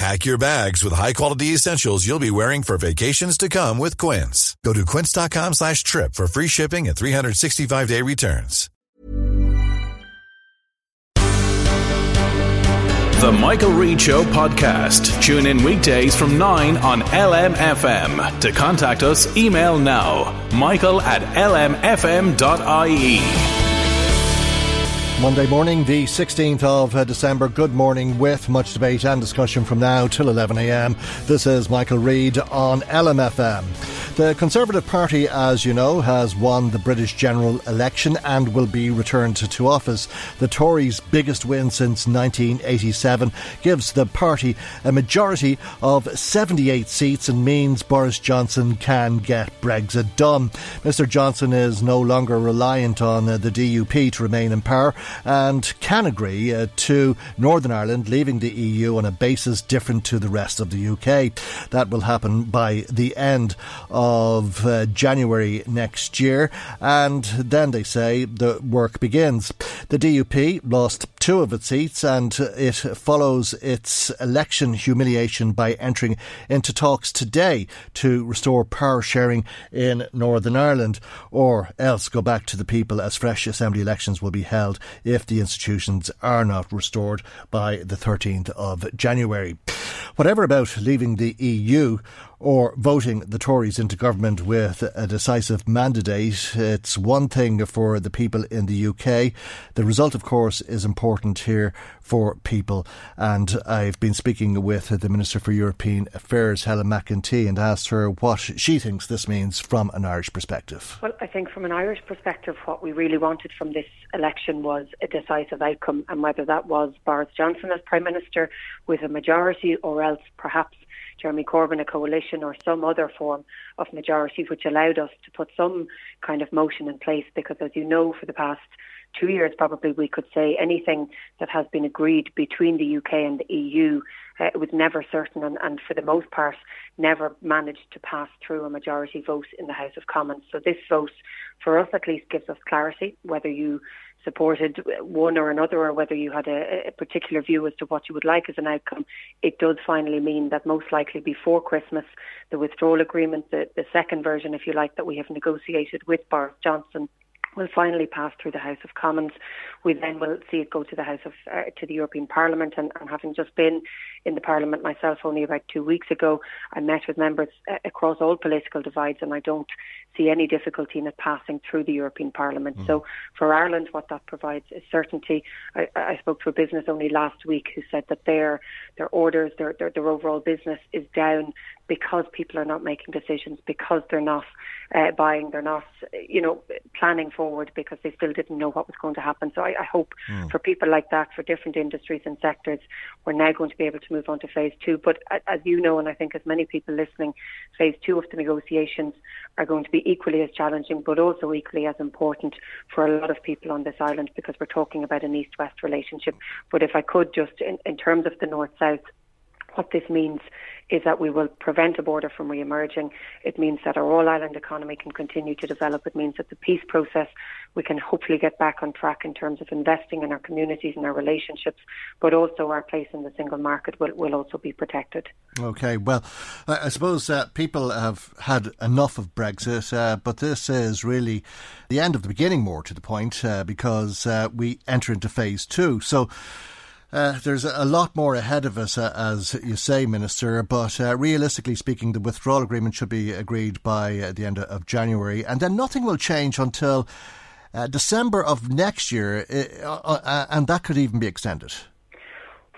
Pack your bags with high-quality essentials you'll be wearing for vacations to come with Quince. Go to quince.com slash trip for free shipping and 365-day returns. The Michael Reade Show podcast. Tune in weekdays from 9 on LMFM. To contact us, email now, michael at lmfm.ie. Monday morning, the 16th of uh, December. Good morning with much debate and discussion from now till 11am. This is Michael Reade on LMFM. The Conservative Party, as you know, has won the British general election and will be returned to office. The Tories' biggest win since 1987 gives the party a majority of 78 seats and means Boris Johnson can get Brexit done. Mr Johnson is no longer reliant on uh, the DUP to remain in power and can agree uh, to Northern Ireland leaving the EU on a basis different to the rest of the UK. That will happen by the end of uh, January next year, and then they say the work begins. The DUP lost two of its seats, and it follows its election humiliation by entering into talks today to restore power sharing in Northern Ireland, or else go back to the people as fresh assembly elections will be held if the institutions are not restored by the 13th of January. Whatever about leaving the EU or voting the Tories into government with a decisive mandate. It's one thing for the people in the UK. The result, of course, is important here for people. And I've been speaking with the Minister for European Affairs, Helen McEntee, and asked her what she thinks this means from an Irish perspective. Well, I think from an Irish perspective, what we really wanted from this election was a decisive outcome, and whether that was Boris Johnson as Prime Minister with a majority or else perhaps Jeremy Corbyn, a coalition or some other form of majority, which allowed us to put some kind of motion in place. Because, as you know, for the past two years, probably we could say anything that has been agreed between the UK and the EU uh, was never certain and, and for the most part never managed to pass through a majority vote in the House of Commons. So this vote, for us at least, gives us clarity whether you supported one or another, or whether you had a, a, particular view as to what you would like as an outcome, it does finally mean that most likely before Christmas, the withdrawal agreement, the, the second version, if you like, that we have negotiated with Boris Johnson will finally pass through the House of Commons. We then will see it go to the House of uh, to the European Parliament. And, and, having just been in the Parliament myself only about two weeks ago, I met with members uh, across all political divides, and I don't see any difficulty in it passing through the European Parliament. Mm. So for Ireland, what that provides is certainty. I, I, spoke to a business only last week who said that their their orders, their, their their overall business is down because people are not making decisions, because they're not uh, buying, they're not, you know, planning forward because they still didn't know what was going to happen. So I, I hope mm. for people like that, for different industries and sectors, we're now going to be able to move on to phase two. But as you know, and I think as many people listening, phase two of the negotiations are going to be equally as challenging, but also equally as important for a lot of people on this island because we're talking about an east-west relationship. But if I could just, in, in terms of the north-south, what this means is that we will prevent a border from re-emerging. It means that our all-island economy can continue to develop. It means that the peace process, we can hopefully get back on track in terms of investing in our communities and our relationships, but also our place in the single market will, will also be protected. Okay, well, I suppose uh, people have had enough of Brexit, uh, but this is really the end of the beginning, more to the point, uh, because uh, we enter into phase two. So, uh, there's a lot more ahead of us, uh, as you say, Minister, but uh, realistically speaking, the withdrawal agreement should be agreed by uh, the end of January, and then nothing will change until uh, December of next year, uh, and that could even be extended.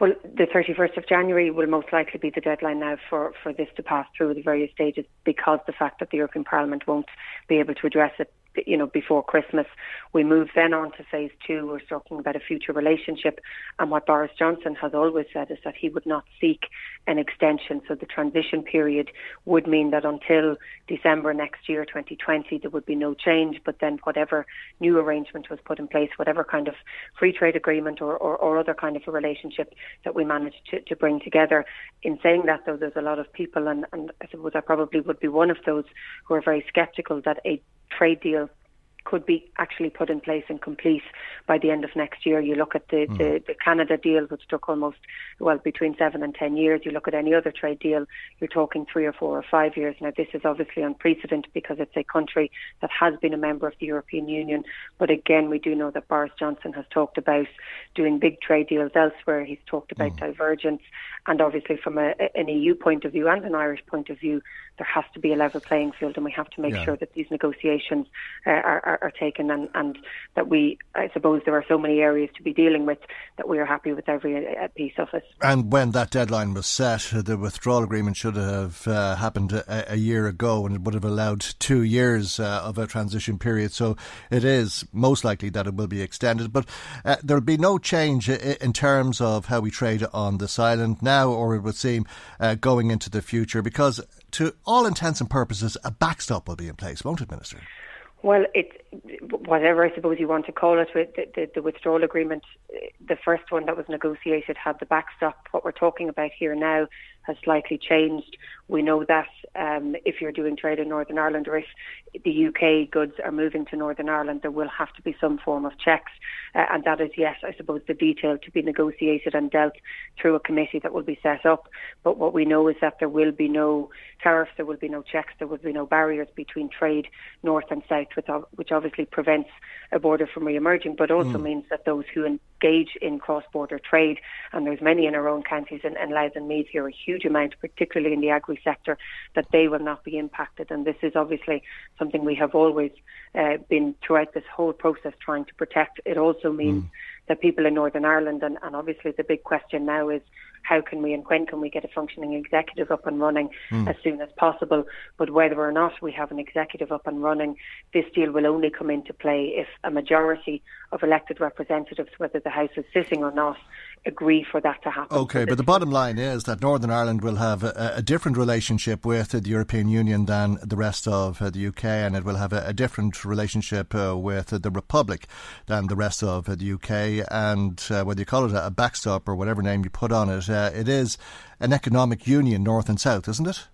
Well, the 31st of January will most likely be the deadline now for, for this to pass through the various stages because the fact that the European Parliament won't be able to address it you know, before Christmas. We move then on to phase two. We're talking about a future relationship. And what Boris Johnson has always said is that he would not seek an extension. So the transition period would mean that until December next year, 2020, there would be no change. But then whatever new arrangement was put in place, whatever kind of free trade agreement or, or, or other kind of a relationship that we managed to, to bring together. In saying that, though, there's a lot of people, and, and I suppose I probably would be one of those who are very sceptical that a trade deal could be actually put in place and complete by the end of next year. You look at the, mm. the, the, Canada deal, which took almost, well, between seven and ten years. You look at any other trade deal, you're talking three or four or five years. Now, this is obviously unprecedented because it's a country that has been a member of the European Union. But again, we do know that Boris Johnson has talked about doing big trade deals elsewhere. He's talked about mm. divergence. And obviously, from a, an EU point of view and an Irish point of view, there has to be a level playing field, and we have to make yeah. sure that these negotiations uh, are, are, are, taken, and, and, that we, I suppose, there are so many areas to be dealing with that we are happy with every uh, piece of it. And when that deadline was set, the withdrawal agreement should have uh, happened a, a, year ago, and it would have allowed two years uh, of a transition period. So it is most likely that it will be extended, but uh, there will be no change in terms of how we trade on this island now, or it would seem uh, going into the future, because to all intents and purposes, a backstop will be in place, won't it, Minister? Well, it whatever I suppose you want to call it, with the, the, withdrawal agreement, the first one that was negotiated had the backstop. What we're talking about here now has slightly changed. We know that um, if you're doing trade in Northern Ireland or if the UK goods are moving to Northern Ireland, there will have to be some form of checks. Uh, and that is, yes, I suppose the detail to be negotiated and dealt through a committee that will be set up. But what we know is that there will be no tariffs, there will be no checks, there will be no barriers between trade north and south, which, which obviously prevents a border from re-emerging, but also mm. means that those who engage in cross-border trade, and there's many in our own counties and, and Louth and Meath here, a huge amount, particularly in the agri sector, that they will not be impacted. And this is obviously something we have always uh, been throughout this whole process trying to protect. It also means mm. that people in Northern Ireland, and, and obviously the big question now is how can we and when can we get a functioning executive up and running mm. as soon as possible. But whether or not we have an executive up and running, this deal will only come into play if a majority of elected representatives, whether the House is sitting or not, agree for that to happen. Okay, but the bottom line is that Northern Ireland will have a, a different relationship with the European Union than the rest of uh, the UK, and it will have a, a different relationship uh, with the Republic than the rest of uh, the UK. And uh, whether you call it a backstop or whatever name you put on it, uh, it is an economic union, north and south, isn't it?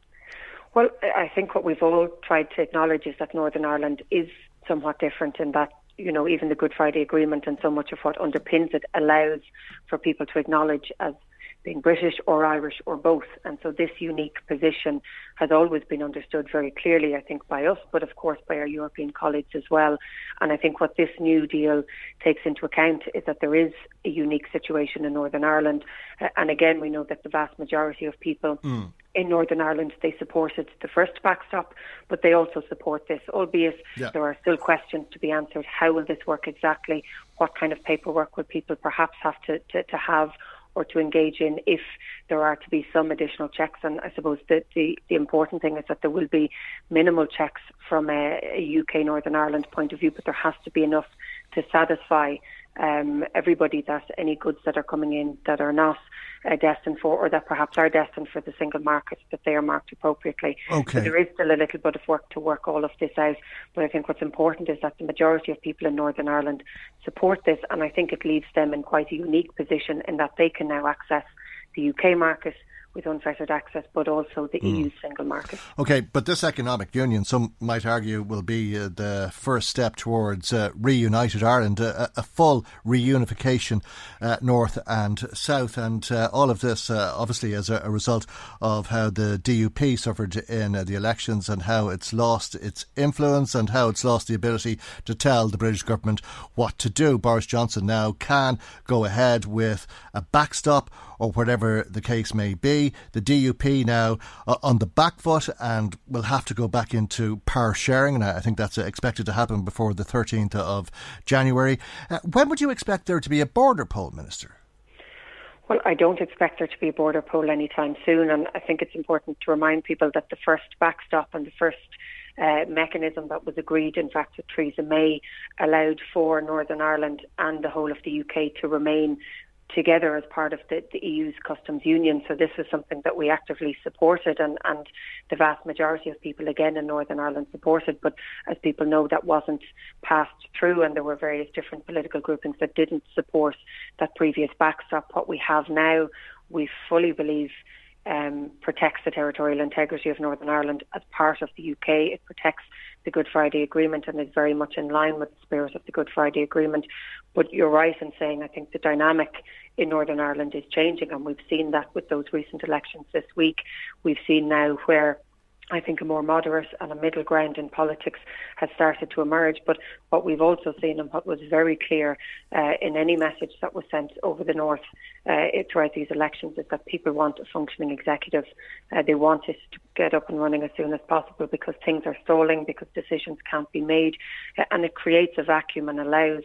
Well, I think what we've all tried to acknowledge is that Northern Ireland is somewhat different in that you know, even the Good Friday Agreement and so much of what underpins it allows for people to acknowledge as being British or Irish or both. And so this unique position has always been understood very clearly, I think, by us, but of course by our European colleagues as well. And I think what this new deal takes into account is that there is a unique situation in Northern Ireland. Uh, and again, we know that the vast majority of people mm in Northern Ireland, they supported the first backstop, but they also support this, albeit yeah. there are still questions to be answered. How will this work exactly? What kind of paperwork will people perhaps have to, to, to have or to engage in if there are to be some additional checks? And I suppose the, the, the important thing is that there will be minimal checks from a, a UK Northern Ireland point of view, but there has to be enough to satisfy um, everybody that any goods that are coming in that are not uh, destined for, or that perhaps are destined for the single market, that they are marked appropriately. Okay. So there is still a little bit of work to work all of this out. But I think what's important is that the majority of people in Northern Ireland support this, and I think it leaves them in quite a unique position in that they can now access the UK market with unfettered access, but also the mm. EU single market. Okay, but this economic union, some might argue, will be uh, the first step towards uh, reunited Ireland, uh, a full reunification uh, north and south, and uh, all of this uh, obviously as a, a, result of how the DUP suffered in the elections and how it's lost its influence and how it's lost the ability to tell the British government what to do. Boris Johnson now can go ahead with a backstop or whatever the case may be. The DUP now uh, on the back foot and will have to go back into power sharing, and I think that's expected to happen before the 13th of January. Uh, when would you expect there to be a border poll, Minister? Well, I don't expect there to be a border poll anytime soon, and I think it's important to remind people that the first backstop and the first uh, mechanism that was agreed, in fact, with Theresa May, allowed for Northern Ireland and the whole of the UK to remain together as part of the, the, EU's customs union. So this was something that we actively supported and, and the vast majority of people again in Northern Ireland supported. But as people know, that wasn't passed through and there were various different political groupings that didn't support that previous backstop. What we have now, we fully believe um, protects the territorial integrity of Northern Ireland as part of the UK. It protects the Good Friday Agreement and is very much in line with the spirit of the Good Friday Agreement. But you're right in saying I think the dynamic in Northern Ireland is changing, and we've seen that with those recent elections this week. We've seen now where I think a more moderate and a middle ground in politics has started to emerge. But what we've also seen and what was very clear uh, in any message that was sent over the north uh, throughout these elections is that people want a functioning executive. Uh, they want it to get up and running as soon as possible because things are stalling, because decisions can't be made, uh, and it creates a vacuum and allows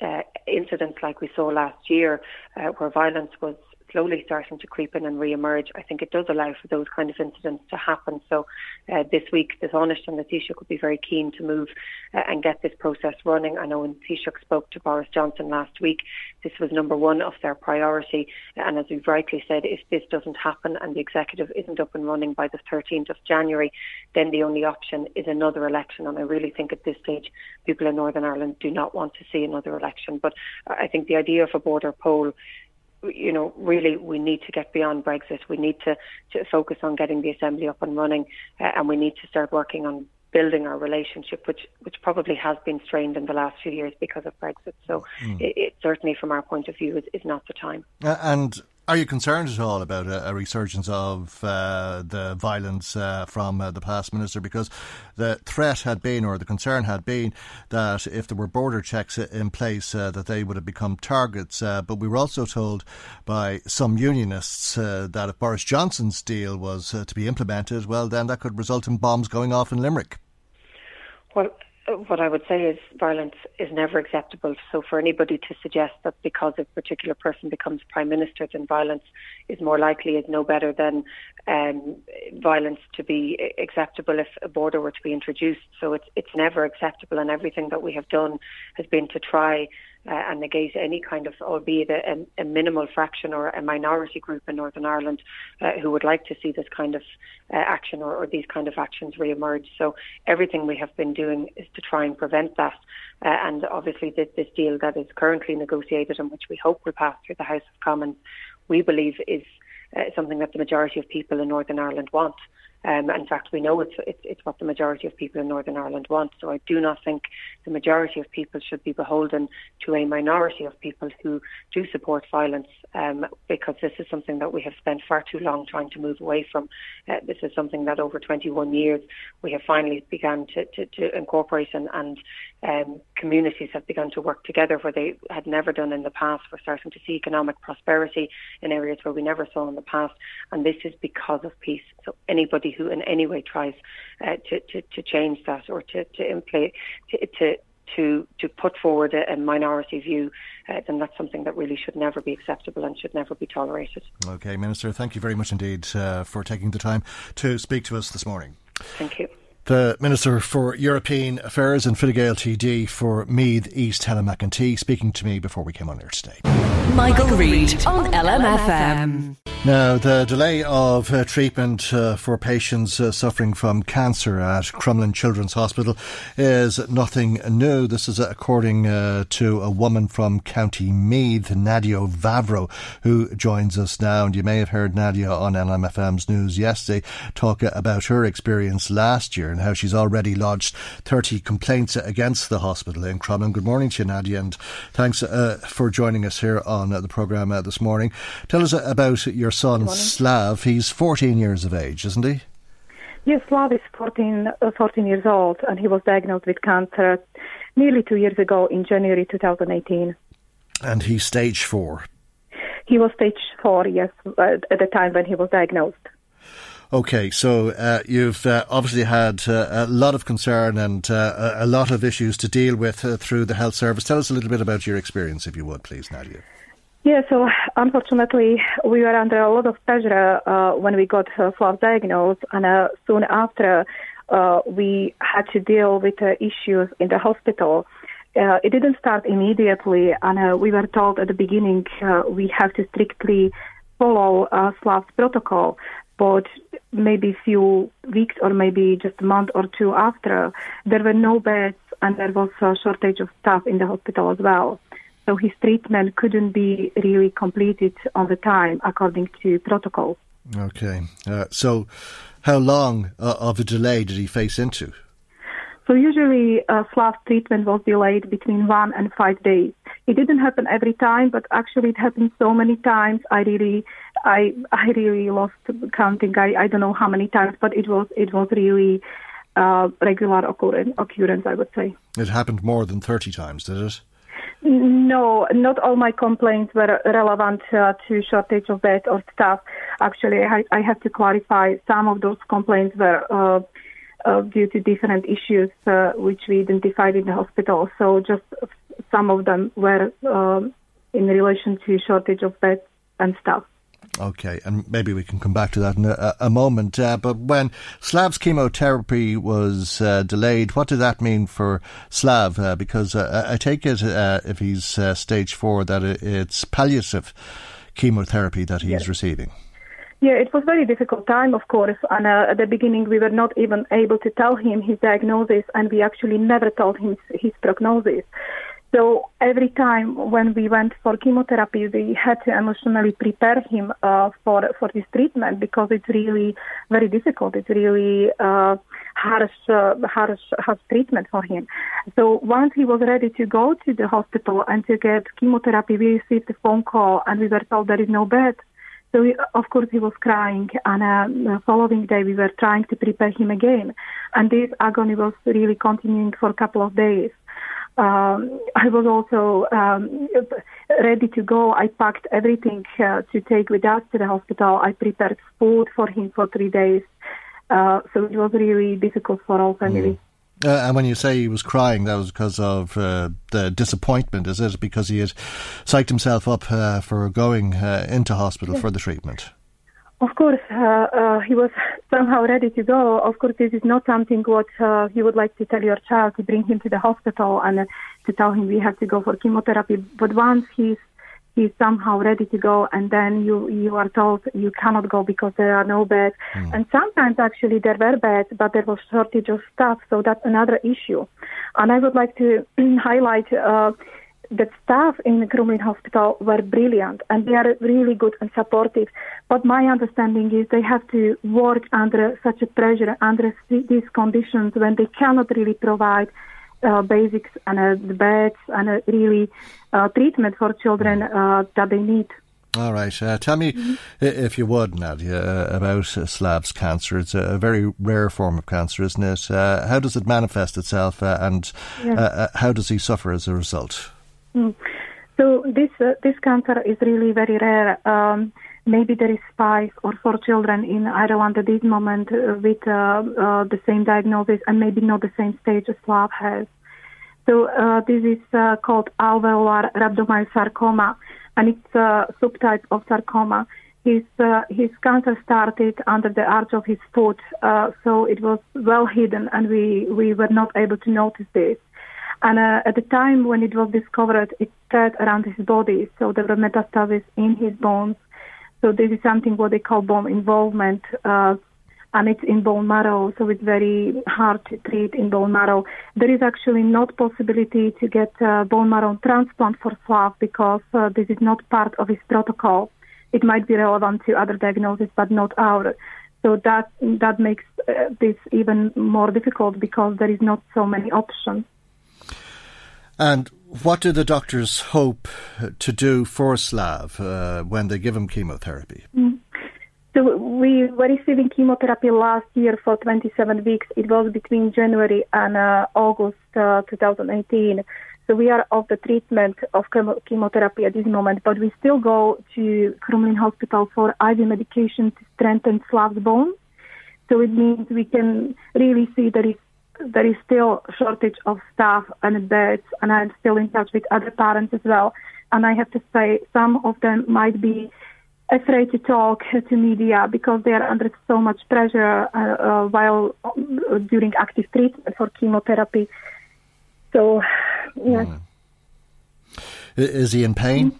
uh, incidents like we saw last year, uh, where violence was slowly starting to creep in and re-emerge, I think it does allow for those kind of incidents to happen. So uh, this week, the Taoiseach and the Taoiseach would be very keen to move uh, and get this process running. I know when Taoiseach spoke to Boris Johnson last week, this was number one of their priority. And as we've rightly said, if this doesn't happen and the executive isn't up and running by the 13th of January, then the only option is another election. And I really think at this stage, people in Northern Ireland do not want to see another election. But I think the idea of a border poll you know, really we need to get beyond Brexit. We need to, to focus on getting the assembly up and running, uh, and we need to start working on building our relationship, which which probably has been strained in the last few years because of Brexit. So mm. it, it, certainly, from our point of view, is, is not the time. Uh, and are you concerned at all about a, a resurgence of uh, the violence uh, from uh, the past minister? Because the threat had been, or the concern had been, that if there were border checks in place, uh, that they would have become targets. Uh, but we were also told by some unionists uh, that if Boris Johnson's deal was to be implemented, well, then that could result in bombs going off in Limerick. Well, what I would say is violence is never acceptable. So for anybody to suggest that because a particular person becomes prime minister, then violence is more likely is no better than um, violence to be acceptable if a border were to be introduced. So it's it's never acceptable, and everything that we have done has been to try uh, and negate any kind of, albeit a, a, minimal fraction or a minority group in Northern Ireland uh, who would like to see this kind of uh, action or, or, these kind of actions re-emerge. So everything we have been doing is to try and prevent that. Uh, and obviously this, this deal that is currently negotiated and which we hope will pass through the House of Commons, we believe is uh, something that the majority of people in Northern Ireland want. Um, in fact, we know it's, it's, it's what the majority of people in Northern Ireland want. So I do not think the majority of people should be beholden to a minority of people who do support violence, um, because this is something that we have spent far too long trying to move away from. Uh, this is something that over 21 years we have finally begun to, to, to incorporate, and, and um, communities have begun to work together where they had never done in the past. We're starting to see economic prosperity in areas where we never saw in the past, and this is because of peace. So anybody who in any way tries uh, to, to, to change that or to, to imply, to, to to to put forward a, a minority view, uh, then that's something that really should never be acceptable and should never be tolerated. Okay, Minister, thank you very much indeed uh, for taking the time to speak to us this morning. Thank you. The Minister for European Affairs and Fine Gael TD for Meath East, Helen McEntee, speaking to me before we came on air today. Michael, Michael Reade on LMFM. Now, the delay of uh, treatment uh, for patients uh, suffering from cancer at Crumlin Children's Hospital is nothing new. This is according uh, to a woman from County Meath, Nadia Vavro, who joins us now. And you may have heard Nadia on LMFM's news yesterday talk about her experience last year and how she's already lodged 30 complaints against the hospital in Crumlin. Good morning to you, Nadia, and thanks uh, for joining us here on uh, the programme this morning. Tell us about your son, Slav. He's 14 years of age, isn't he? Yes, Slav is 14, uh, 14 years old, and he was diagnosed with cancer nearly two years ago in January 2018. And he's stage four. He was stage four, yes, at the time when he was diagnosed. Okay, so uh, you've uh, obviously had uh, a lot of concern and uh, a lot of issues to deal with uh, through the health service. Tell us a little bit about your experience, if you would, please, Nadia. Yeah, so unfortunately, we were under a lot of pressure uh, when we got uh, Slav diagnosed, and soon after, we had to deal with issues in the hospital. Uh, it didn't start immediately, and uh, we were told at the beginning uh, we have to strictly follow uh, Slav's protocol. But maybe a few weeks or maybe just a month or two after, there were no beds and there was a shortage of staff in the hospital as well. So his treatment couldn't be really completed on the time according to protocol. Okay. Uh, so, how long uh, of a delay did he face into? So usually, uh, Slav's treatment was delayed between one and five days. It didn't happen every time, but actually it happened so many times. I really, I, I really lost counting. I, I don't know how many times, but it was, it was really uh, regular occurrence, occurrence. I would say. It happened more than thirty times, did it? No, not all my complaints were relevant uh, to shortage of bed or staff. Actually, I, I, have to clarify some of those complaints were uh, uh, due to different issues uh, which we identified in the hospital. So just some of them were um, in relation to shortage of beds and staff. Okay, and maybe we can come back to that in a, a moment. Uh, but when Slav's chemotherapy was uh, delayed, what did that mean for Slav? Uh, because uh, I take it, uh, if he's uh, stage four, that it's palliative chemotherapy that he's yes. receiving. Yeah, it was a very difficult time, of course. And uh, at the beginning, we were not even able to tell him his diagnosis, and we actually never told him his prognosis. So every time when we went for chemotherapy, we had to emotionally prepare him uh, for for this treatment because it's really very difficult. It's really uh, harsh, uh, harsh, harsh treatment for him. So once he was ready to go to the hospital and to get chemotherapy, we received a phone call and we were told there is no bed. So we, of course he was crying, and uh, the following day we were trying to prepare him again, and this agony was really continuing for a couple of days um, I was also um, ready to go. I packed everything uh, to take with us to the hospital. I prepared food for him for three days. Uh, so it was really difficult for all family. Mm. Uh, and when you say he was crying, that was because of uh, the disappointment, is it? Because he had psyched himself up uh, for going uh, into hospital yes. for the treatment? Of course, uh, uh, he was somehow ready to go. Of course, this is not something what uh, you would like to tell your child to bring him to the hospital and uh, to tell him we have to go for chemotherapy. But once he's he's somehow ready to go, and then you you are told you cannot go because there are no beds. Mm. And sometimes actually there were beds, but there was shortage of staff, so that's another issue. And I would like to highlight uh, the staff in the Crumlin hospital were brilliant and they are really good and supportive. But my understanding is they have to work under such a pressure, under these conditions when they cannot really provide uh, basics and uh, the beds and uh, really uh, treatment for children uh, that they need. All right. Uh, tell me, mm-hmm. if you would, Nadia, about uh, Slav's cancer. It's a, very rare form of cancer, isn't it? Uh, how does it manifest itself, and yeah. how does he suffer as a result? Mm. So this uh, this cancer is really very rare. Um, maybe there is five or four children in Ireland at this moment uh, with uh, uh the same diagnosis and maybe not the same stage as Slav has. So uh, this is uh, called alveolar rhabdomyosarcoma, and it's a subtype of sarcoma. His his cancer started under the arch of his foot, so it was well hidden, and we we were not able to notice this. And uh, at the time when it was discovered, it spread around his body, so there were metastases in his bones. So this is something what they call bone involvement, uh, and it's in bone marrow, so it's very hard to treat in bone marrow. There is actually not possibility to get uh, bone marrow transplant for Slav because uh, this is not part of his protocol. It might be relevant to other diagnoses, but not ours. So that that makes uh, this even more difficult because there is not so many options. And what do the doctors hope to do for Slav uh, when they give him chemotherapy? Mm. So we were receiving chemotherapy last year for 27 weeks. It was between January and uh, August uh, 2018. So we are off the treatment of chemotherapy at this moment, but we still go to Crumlin Hospital for IV medication to strengthen Slav's bone. So it means we can really see there is there is still shortage of staff and beds, and I'm still in touch with other parents as well. And I have to say, some of them might be afraid to talk to media because they are under so much pressure uh, uh, while uh, during active treatment for chemotherapy. So, yes. Mm. Is he in pain?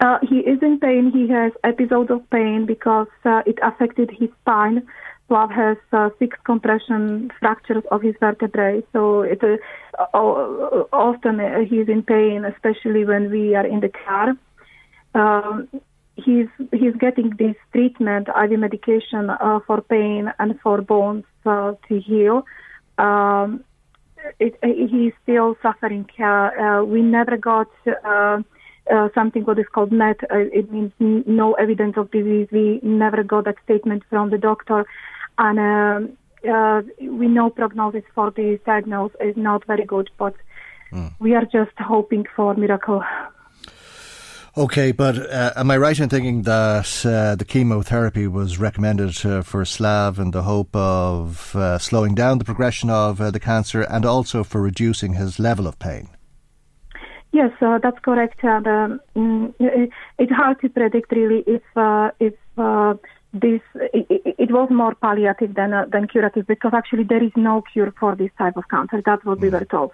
Uh, he is in pain. He has episodes of pain because uh, it affected his spine. Slav has uh, six compression fractures of his vertebrae, so it, uh, often he is in pain, especially when we are in the car. Um, he's he's getting this treatment, IV medication uh, for pain and for bones uh, to heal. Um, it, he's still suffering. Uh, uh we never got uh, uh, something what is called NED. it means no evidence of disease. We never got that statement from the doctor, and um, we know prognosis for this diagnosis is not very good. But mm. we are just hoping for miracle. Okay, but uh, am I right in thinking that uh, the chemotherapy was recommended uh, for Slav in the hope of uh, slowing down the progression of uh, the cancer and also for reducing his level of pain? Yes, uh, that's correct. And um, mm, it, it's hard to predict really if if this it, it, was more palliative than than curative because actually there is no cure for this type of cancer. That's what mm. we were told.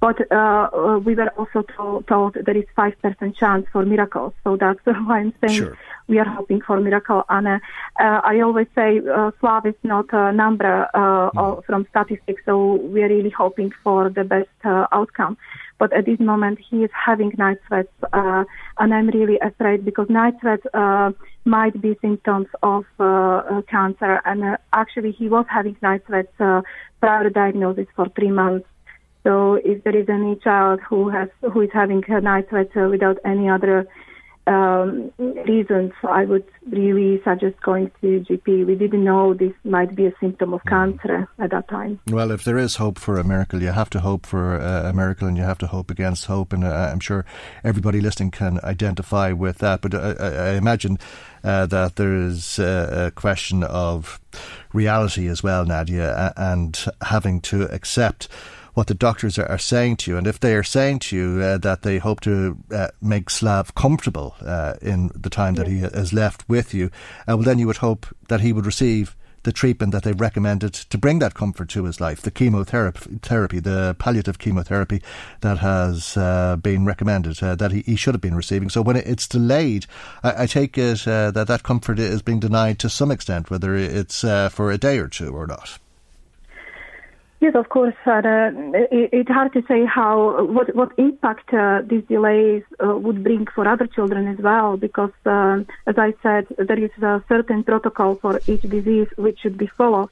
But uh, uh, we were also told, told there is 5% chance for miracles. So that's why I'm saying sure. we are hoping for miracle. And uh, uh, I always say uh, Slav is not a number uh, mm. from statistics. So we are really hoping for the best uh, outcome. But at this moment, he is having night sweats, uh, and I'm really afraid because night sweats uh, might be symptoms of uh, uh, cancer. And uh, actually, he was having night sweats uh, prior diagnosis for three months. So if there is any child who has who is having night sweat without any other um, reasons, I would really suggest going to GP. We didn't know this might be a symptom of cancer at that time. Well, if there is hope for a miracle, you have to hope for a miracle, and you have to hope against hope. And uh, I'm sure everybody listening can identify with that. But uh, I imagine uh, that there is a question of reality as well, Nadia, and having to accept what the doctors are, are saying to you. And if they are saying to you uh, that they hope to uh, make Slav comfortable uh, in the time that he has left with you, uh, well, then you would hope that he would receive the treatment that they've recommended to bring that comfort to his life, the chemotherapy, therapy, the palliative chemotherapy that has uh, been recommended uh, that he, he, should have been receiving. So when it's delayed, I, I take it uh, that that comfort is being denied to some extent, whether it's uh, for a day or two or not. Yes, of course. Uh, it, it's hard to say how what what impact uh, these delays uh, would bring for other children as well, because uh, as I said, there is a certain protocol for each disease which should be followed,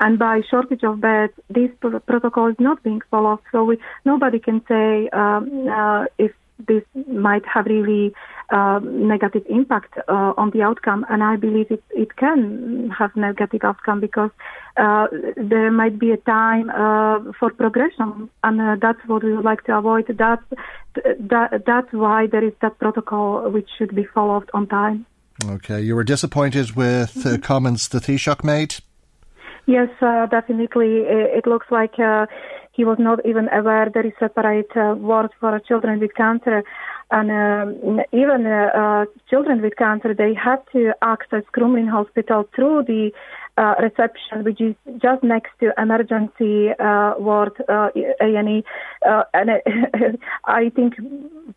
and by shortage of beds, this protocol is not being followed. So we, nobody can say um, uh, if this might have really uh, negative impact uh, on the outcome, and I believe it, it can have negative outcome because uh, there might be a time uh, for progression, and uh, that's what we would like to avoid. That's that, that's why there is that protocol which should be followed on time. Okay, you were disappointed with mm-hmm. comments the Taoiseach made. Yes, definitely. It, it, looks like he was not even aware there is separate uh, ward for children with cancer. And um, even uh, uh, children with cancer, they have to access Crumlin Hospital through the uh, reception, which is just next to emergency uh, ward uh, A&E. Uh, and I think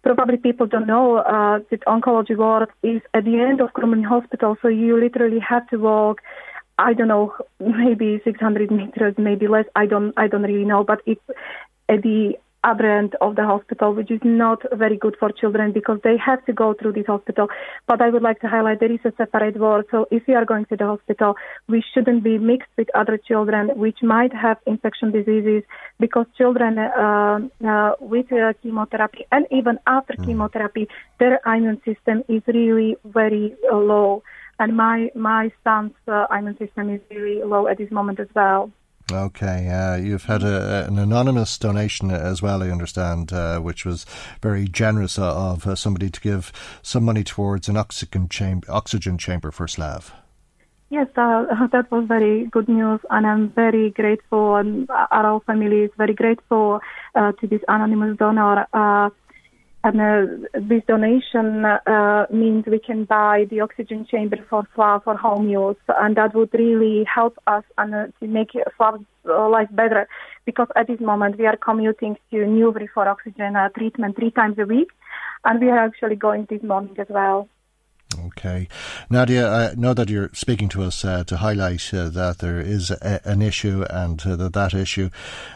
probably people don't know uh, that oncology ward is at the end of Crumlin Hospital, so you literally have to walk I don't know, maybe 600 meters, maybe less. I don't, I don't really know, but it, at the other end of the hospital, which is not very good for children because they have to go through this hospital. But I would like to highlight there is a separate ward. So if we are going to the hospital, we shouldn't be mixed with other children which might have infection diseases because children uh, uh, with uh, chemotherapy and even after mm. chemotherapy, their immune system is really very uh, low and my my son's uh, immune system is really low at this moment as well. Okay, uh, you've had a, an anonymous donation as well, I understand, uh, which was very generous of uh, somebody to give some money towards an oxygen chamber, oxygen chamber for Slav. Yes, uh, that was very good news, and I'm very grateful, and our family is very grateful uh, to this anonymous donor. Uh, and uh, this donation uh, means we can buy the oxygen chamber for Slav for home use, and that would really help us and uh, to make Slav's life better. Because at this moment we are commuting to Newbury for oxygen treatment three times a week, and we are actually going this morning as well. Okay. Nadia, I know that you're speaking to us uh, to highlight uh, that there is a, an issue and uh, that that issue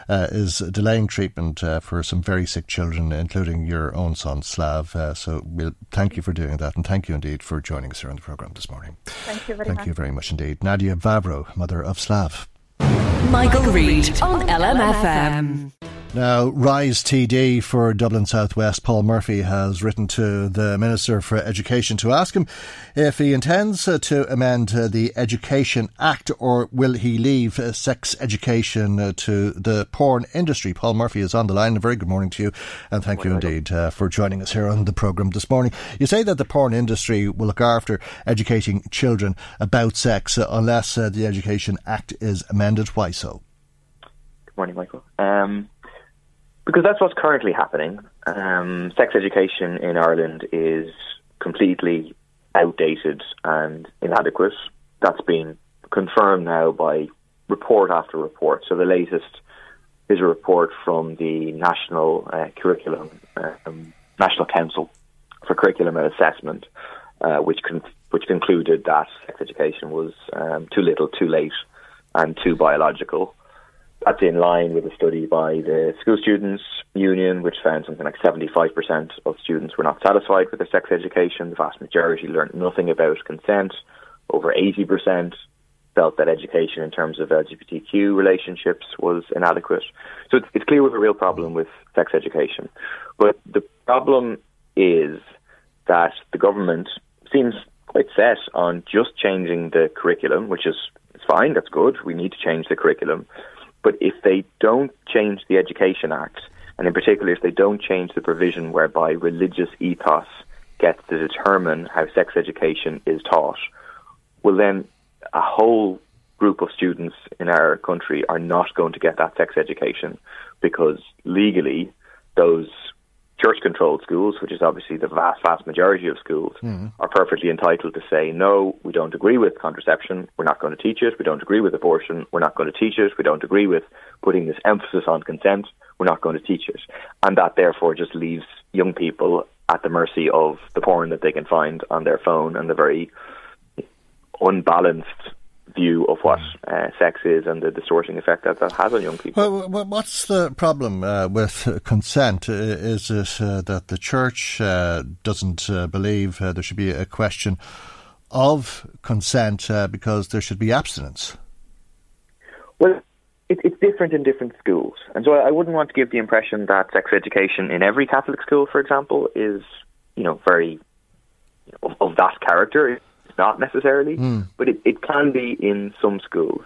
uh, is delaying treatment uh, for some very sick children, including your own son, Slav. Uh, so we'll thank you for doing that and thank you indeed for joining us here on the programme this morning. Thank you very thank much. you very much indeed. Nadia Vavro, mother of Slav. Michael, Michael Reade on LMFM. Now, Rise TD for Dublin Southwest, Paul Murphy, has written to the Minister for Education to ask him if he intends uh, to amend uh, the Education Act or will he leave uh, sex education uh, to the porn industry. Paul Murphy is on the line. A very good morning to you, and thank you indeed uh, for joining us here on the programme this morning. You say that the porn industry will look after educating children about sex uh, unless the Education Act is amended. Why so? Good morning, Michael. Um, because that's what's currently happening. Um, sex education in Ireland is completely outdated and inadequate. That's been confirmed now by report after report. So the latest is a report from the National uh, Curriculum, um, National Council for Curriculum and Assessment, uh, which con- which concluded that sex education was um, too little, too late, and too biological. That's in line with a study by the School Students Union, which found something like 75% of students were not satisfied with their sex education. The vast majority learned nothing about consent. Over 80% felt that education in terms of LGBTQ relationships was inadequate. So it's, it's clear we have a real problem with sex education. But the problem is that the government seems quite set on just changing the curriculum, which is it's fine, that's good. We need to change the curriculum. But if they don't change the Education Act, and in particular if they don't change the provision whereby religious ethos gets to determine how sex education is taught, well then a whole group of students in our country are not going to get that sex education because legally those church controlled schools, which is obviously the vast, vast majority of schools, mm. are perfectly entitled to say, no, we don't agree with contraception, we're not going to teach it. We don't agree with abortion, we're not going to teach it. We don't agree with putting this emphasis on consent, we're not going to teach it. And that therefore just leaves young people at the mercy of the porn that they can find on their phone and the very unbalanced view of what uh, sex is and the distorting effect that that has on young people. Well, what's the problem uh, with consent? Is it uh, that the church uh, doesn't uh, believe uh, there should be a question of consent because there should be abstinence? Well, it, it's different in different schools, and so I, I wouldn't want to give the impression that sex education in every Catholic school, for example, is you know very you know, of, of that character not necessarily, mm. but it, it can be in some schools.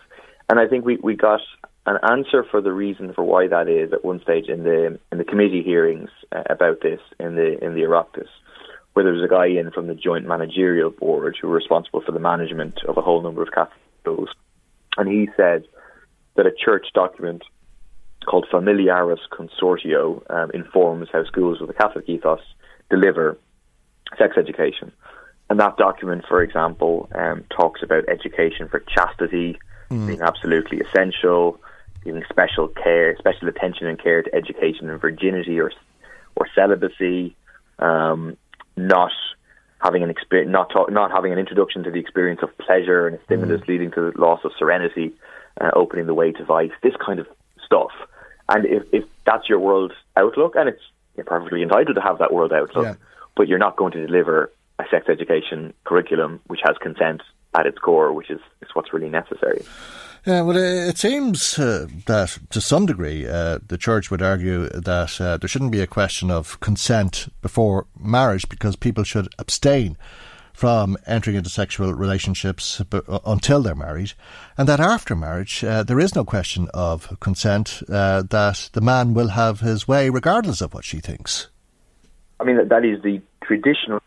And I think we, we got an answer for the reason for why that is at one stage in the in the committee hearings uh, about this in the in the Oireachtas, where there was a guy in from the Joint Managerial Board who was responsible for the management of a whole number of Catholic schools, and he said that a church document called Familiaris Consortio um, informs how schools with a Catholic ethos deliver sex education. And that document, for example, um, talks about education for chastity mm. being absolutely essential, giving special care, special attention and care to education and virginity or or celibacy, um, not having an experience, not talk, not having an introduction to the experience of pleasure and a stimulus mm. leading to the loss of serenity, uh, opening the way to vice. This kind of stuff. And if, if that's your world outlook, and it's you're perfectly entitled to have that world outlook, yeah. but you're not going to deliver a sex education curriculum which has consent at its core, which is, is what's really necessary. Yeah, well, it seems uh, that to some degree uh, the church would argue that uh, there shouldn't be a question of consent before marriage because people should abstain from entering into sexual relationships until they're married, and that after marriage uh, there is no question of consent, uh, that the man will have his way regardless of what she thinks. I mean, that is the traditional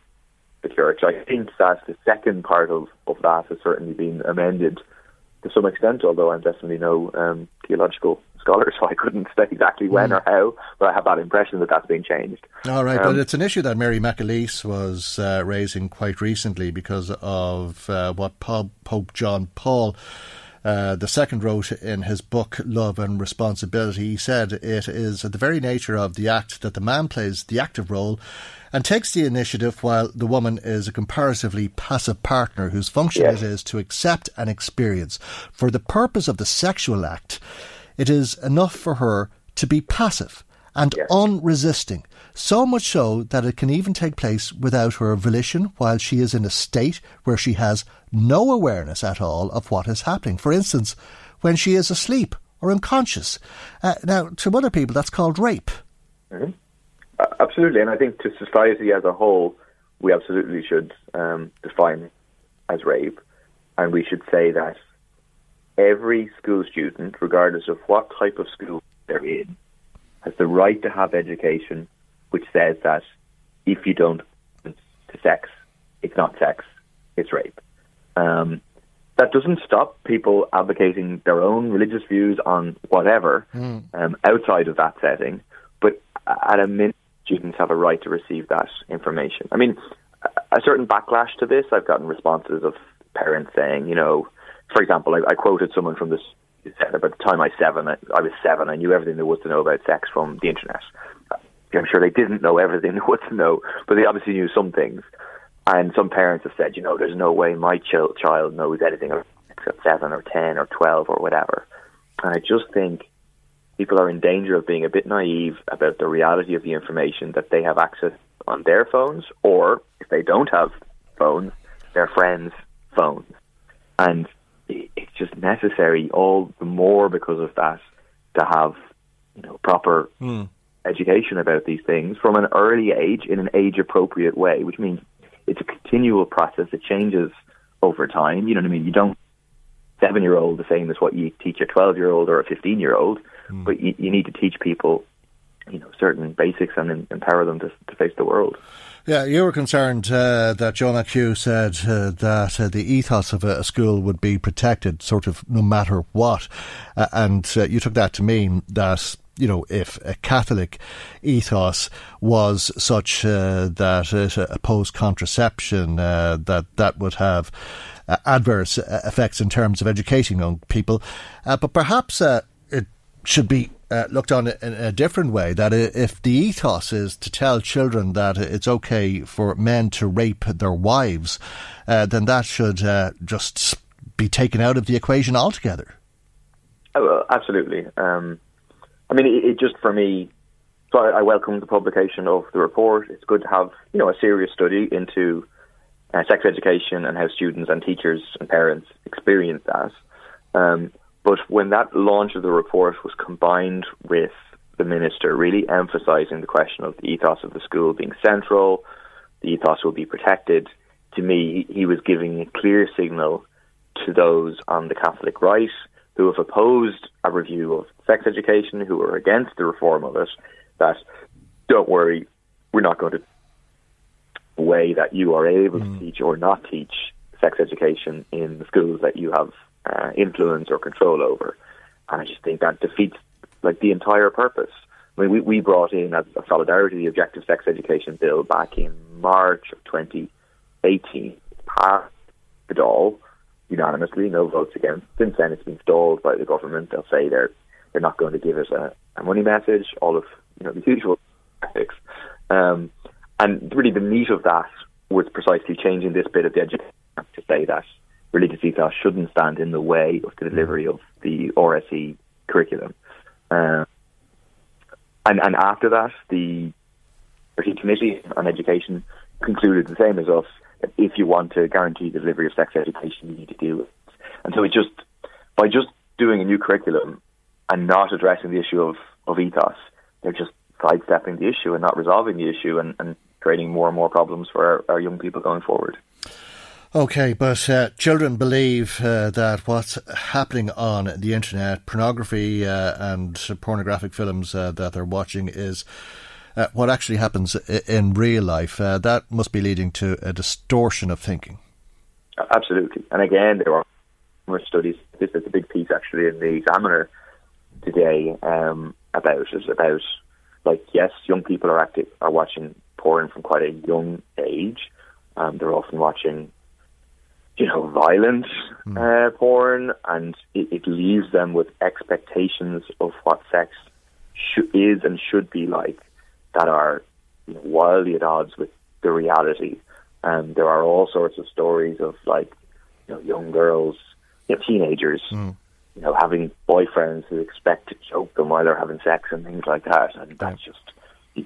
the church. I think that the second part of, of that has certainly been amended to some extent, although I'm definitely no um, theological scholar, so I couldn't say exactly when mm. or how, but I have that impression that that's been changed. All right, um, but it's an issue that Mary McAleese was uh, raising quite recently because of uh, what Pope, Pope John Paul uh, the second wrote in his book Love and Responsibility. He said it is the very nature of the act that the man plays the active role and takes the initiative while the woman is a comparatively passive partner whose function yes. it is to accept and experience. For the purpose of the sexual act, it is enough for her to be passive and yes. unresisting, so much so that it can even take place without her volition while she is in a state where she has no awareness at all of what is happening. For instance, when she is asleep or unconscious. Uh, now, to other people, that's called rape. Mm-hmm. Absolutely, and I think to society as a whole, we absolutely should um, define as rape, and we should say that every school student, regardless of what type of school they're in, has the right to have education which says that if you don't to sex, it's not sex, it's rape. Um, that doesn't stop people advocating their own religious views on whatever mm. um, outside of that setting, but at a minimum, students have a right to receive that information. I mean, a certain backlash to this, I've gotten responses of parents saying, you know, for example, I, I quoted someone from this said about the time I seven, I, I was seven, I knew everything there was to know about sex from the internet. Uh, I'm sure they didn't know everything there was to know, but they obviously knew some things. And some parents have said, you know, there's no way my ch- child knows anything except seven or ten or twelve or whatever. And I just think people are in danger of being a bit naive about the reality of the information that they have access on their phones, or if they don't have phones, their friends' phones. And it's just necessary all the more because of that to have you know proper mm. education about these things from an early age in an age appropriate way, which means it's a continual process. It changes over time. You know what I mean? You don't seven year old the same as what you teach a twelve year old or a fifteen year old, mm. but you, you need to teach people you know certain basics and empower them to, to face the world. Yeah, you were concerned uh, that Joe McHugh said uh, that uh, the ethos of a, school would be protected, sort of no matter what, uh, and uh, you took that to mean that you know, if a Catholic ethos was such uh, that it opposed contraception, uh, that that would have uh, adverse effects in terms of educating young people. but perhaps it should be uh, looked on in a different way. That if the ethos is to tell children that it's okay for men to rape their wives, uh, then that should uh, just be taken out of the equation altogether. Oh, well, absolutely. Um, I mean, it, it, just for me. So I, I, welcome the publication of the report. It's good to have you know a serious study into uh, sex education and how students and teachers and parents experience that. Um, but when that launch of the report was combined with the minister really emphasising the question of the ethos of the school being central, the ethos will be protected, to me, he was giving a clear signal to those on the Catholic right who have opposed a review of sex education, who are against the reform of it, that don't worry, we're not going to way that you are able mm. to teach or not teach sex education in the schools that you have uh, influence or control over. And I just think that defeats like the entire purpose. I mean, we, we brought in as a solidarity the objective sex education bill back in March of 2018, passed the Dáil unanimously, no votes against. Since then, it's been stalled by the government. They'll say they're they're not going to give us a, a money message, all of you know the usual tactics. Um, and really, the meat of that was precisely changing this bit of the education Act to say that religious ethos shouldn't stand in the way of the delivery of the RSE curriculum. Uh, and, and after that, the RSE Committee on Education concluded the same as us. That if you want to guarantee the delivery of sex education, you need to do it. And so it just by just doing a new curriculum and not addressing the issue of, of ethos, they're just sidestepping the issue and not resolving the issue and, and creating more and more problems for our, our young people going forward. Okay, but uh, children believe uh, that what's happening on the internet, pornography uh, and pornographic films uh, that they're watching, is uh, what actually happens in real life. Uh, that must be leading to a distortion of thinking. Absolutely. And again, there are more studies. This is a big piece actually in the Examiner today um, about is about like yes, young people are active are watching porn from quite a young age. Um, they're often watching you know, violent mm. uh, porn, and it, it, leaves them with expectations of what sex sh- is and should be like that are you know, wildly at odds with the reality. And there are all sorts of stories of like, you know, young girls, you know, teenagers, mm. you know, having boyfriends who expect to choke them while they're having sex and things like that. And that's just,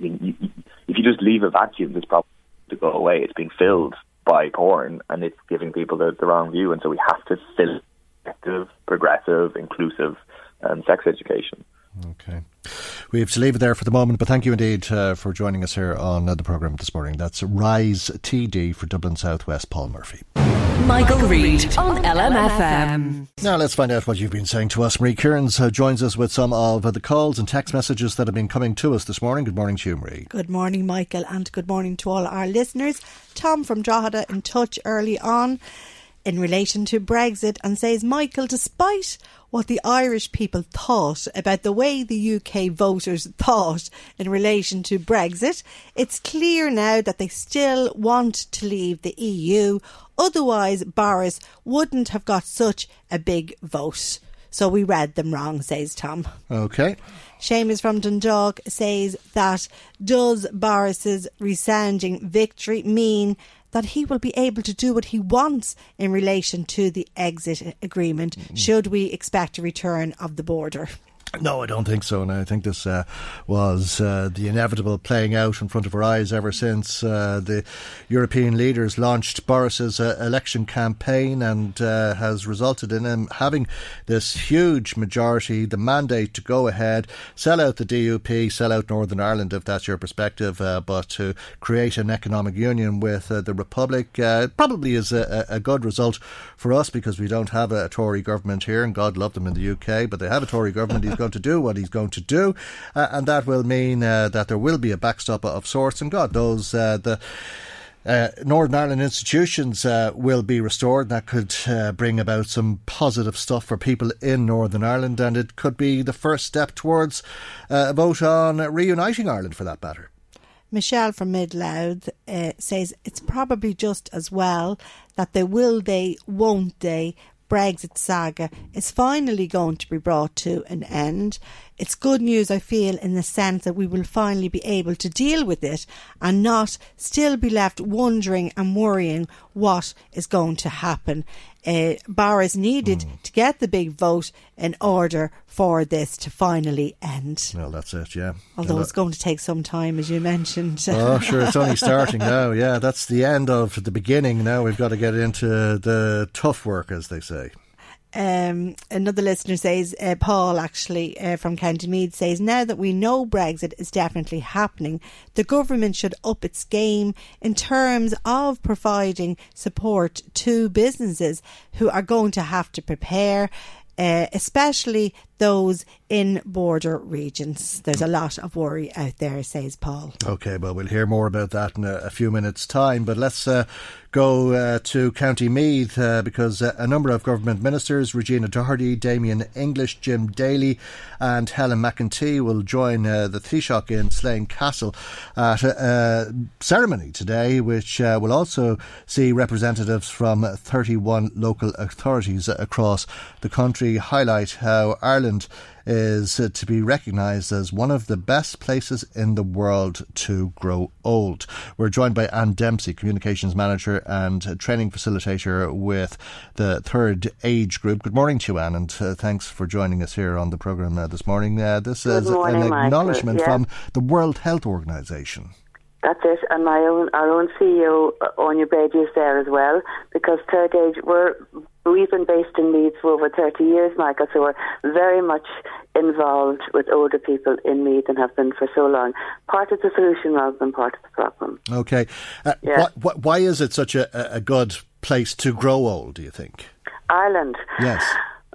if you just leave a vacuum, this problem to go away. It's being filled by porn, and it's giving people the, the wrong view. And so we have to fill effective, progressive, inclusive um, sex education. Okay. We have to leave it there for the moment, but thank you indeed uh, for joining us here on uh, the programme this morning. That's Rise TD for Dublin Southwest, Paul Murphy. Michael, Reade on LMFM. Now let's find out what you've been saying to us. Marie Kearns uh, joins us with some of the calls and text messages that have been coming to us this morning. Good morning to you, Marie. Good morning, Michael, and good morning to all our listeners. Tom from Drogheda in touch early on in relation to Brexit and says, Michael, despite what the Irish people thought about the way the UK voters thought in relation to Brexit. It's clear now that they still want to leave the EU. Otherwise, Boris wouldn't have got such a big vote. So we read them wrong, says Tom. Okay. Seamus from Dundalk says that does Boris's resounding victory mean that he will be able to do what he wants in relation to the exit agreement, mm-hmm. should we expect a return of the border. No, I don't think so. And I think this uh, was uh, the inevitable playing out in front of our eyes ever since uh, the European leaders launched Boris's uh, election campaign and uh, has resulted in him having this huge majority, the mandate to go ahead, sell out the DUP, sell out Northern Ireland, if that's your perspective, uh, but to create an economic union with the Republic probably is a, a, good result for us because we don't have a, a, Tory government here, and God love them in the UK, but they have a Tory government going to do what he's going to do, uh, and that will mean uh, that there will be a backstop of sorts. And God knows uh, the. Uh, Northern Ireland institutions uh, will be restored. That could uh, bring about some positive stuff for people in Northern Ireland, and it could be the first step towards a vote on reuniting Ireland for that matter. Michelle from Midlouth says it's probably just as well that they will they, won't they, Brexit saga is finally going to be brought to an end. It's good news, I feel, in the sense that we will finally be able to deal with it and not still be left wondering and worrying what is going to happen. Uh, Boris needed mm. to get the big vote in order for this to finally end. Well, that's it, yeah. Although it's going to take some time, as you mentioned. Oh, sure, it's only starting now. Yeah, that's the end of the beginning. Now we've got to get into the tough work, as they say. Um, another listener says, uh, Paul actually uh, from County Meath says, now that we know Brexit is definitely happening, the government should up its game in terms of providing support to businesses who are going to have to prepare uh, especially those in border regions. There's a lot of worry out there, says Paul. Okay, well, we'll hear more about that in a, a few minutes' time. But let's uh, go uh, to County Meath uh, because uh, a number of government ministers, Regina Doherty, Damien English, Jim Daly, and Helen McEntee, will join uh, the Taoiseach in Slane Castle at a, ceremony today, which uh, will also see representatives from 31 local authorities across the country highlight how Ireland is uh, to be recognised as one of the best places in the world to grow old. We're joined by Anne Dempsey, Communications Manager and Training Facilitator with the Third Age Group. Good morning to you, Anne, and uh, thanks for joining us here on the programme uh, this morning. Uh, this Good is morning, an acknowledgement yeah. from the World Health Organization. That's it, and my own our own CEO Áine Brady is there as well because Third Age we're we've been based in Meath for over thirty years, Michael. So we're very much involved with older people in Meath and have been for so long. Part of the solution rather than part of the problem. Okay, uh, yeah. wh- wh- why is it such a, a good place to grow old, do you think? Ireland. Yes.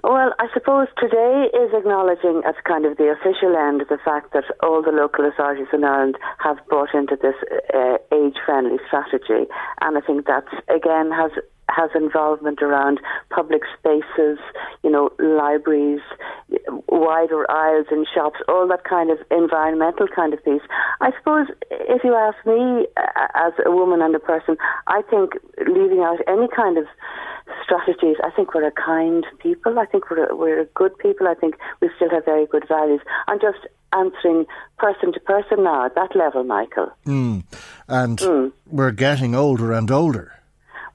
Well, I suppose today is acknowledging as kind of the official end the fact that all the local authorities in Ireland have bought into this uh, age-friendly strategy, and I think that again has has involvement around public spaces, you know, libraries, wider aisles in shops, all that kind of environmental kind of piece. I suppose if you ask me uh, as a woman and a person, I think leaving out any kind of strategies, I think we're a kind people. I think we're a, we're a good people. I think we still have very good values. I'm just answering person to person now at that level, Michael. Mm. And mm. we're getting older and older.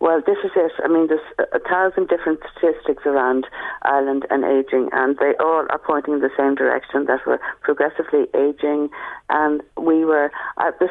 Well, this is it. I mean, there's a thousand different statistics around Ireland and ageing, and they all are pointing in the same direction that we're progressively aging. And we were uh, the,